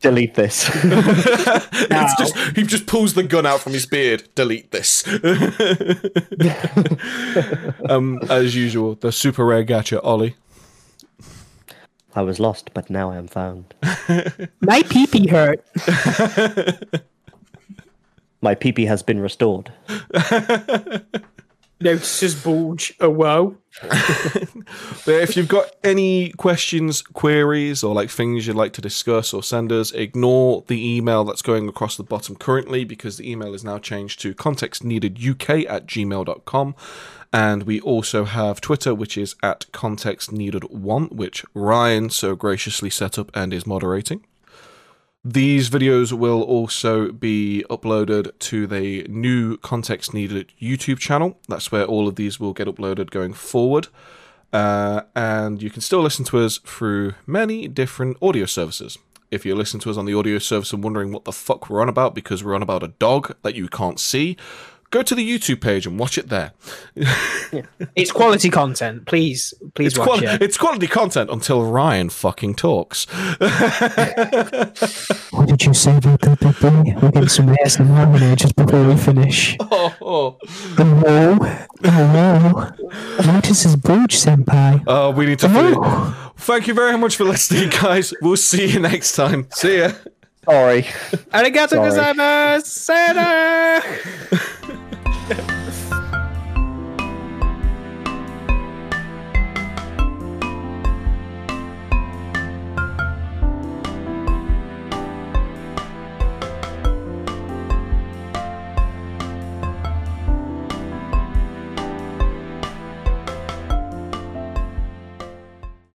Delete this. it's just he just pulls the gun out from his beard. Delete this. um, as usual, the super rare gacha Ollie. I was lost, but now I am found. My pee pee hurt. My peepee has been restored. Notices bulge. Oh whoa. But if you've got any questions, queries, or like things you'd like to discuss or send us, ignore the email that's going across the bottom currently because the email is now changed to contextneededuk at gmail.com. And we also have Twitter, which is at Context Needed One, which Ryan so graciously set up and is moderating. These videos will also be uploaded to the new Context Needed YouTube channel. That's where all of these will get uploaded going forward. Uh, and you can still listen to us through many different audio services. If you listen to us on the audio service and wondering what the fuck we're on about because we're on about a dog that you can't see, go to the YouTube page and watch it there. It's quality content. Please, please It's, watch quali- it. it's quality content until Ryan fucking talks. What did you say about that, big boy? We're getting some ASMR in here just before we finish. oh, oh. Hello, hello. Notice his bulge, senpai. Uh, we need to finish. Oh. Thank you very much for listening, guys. We'll see you next time. See ya. Sorry. Arigato Sorry. gozaimasu. Sayonara.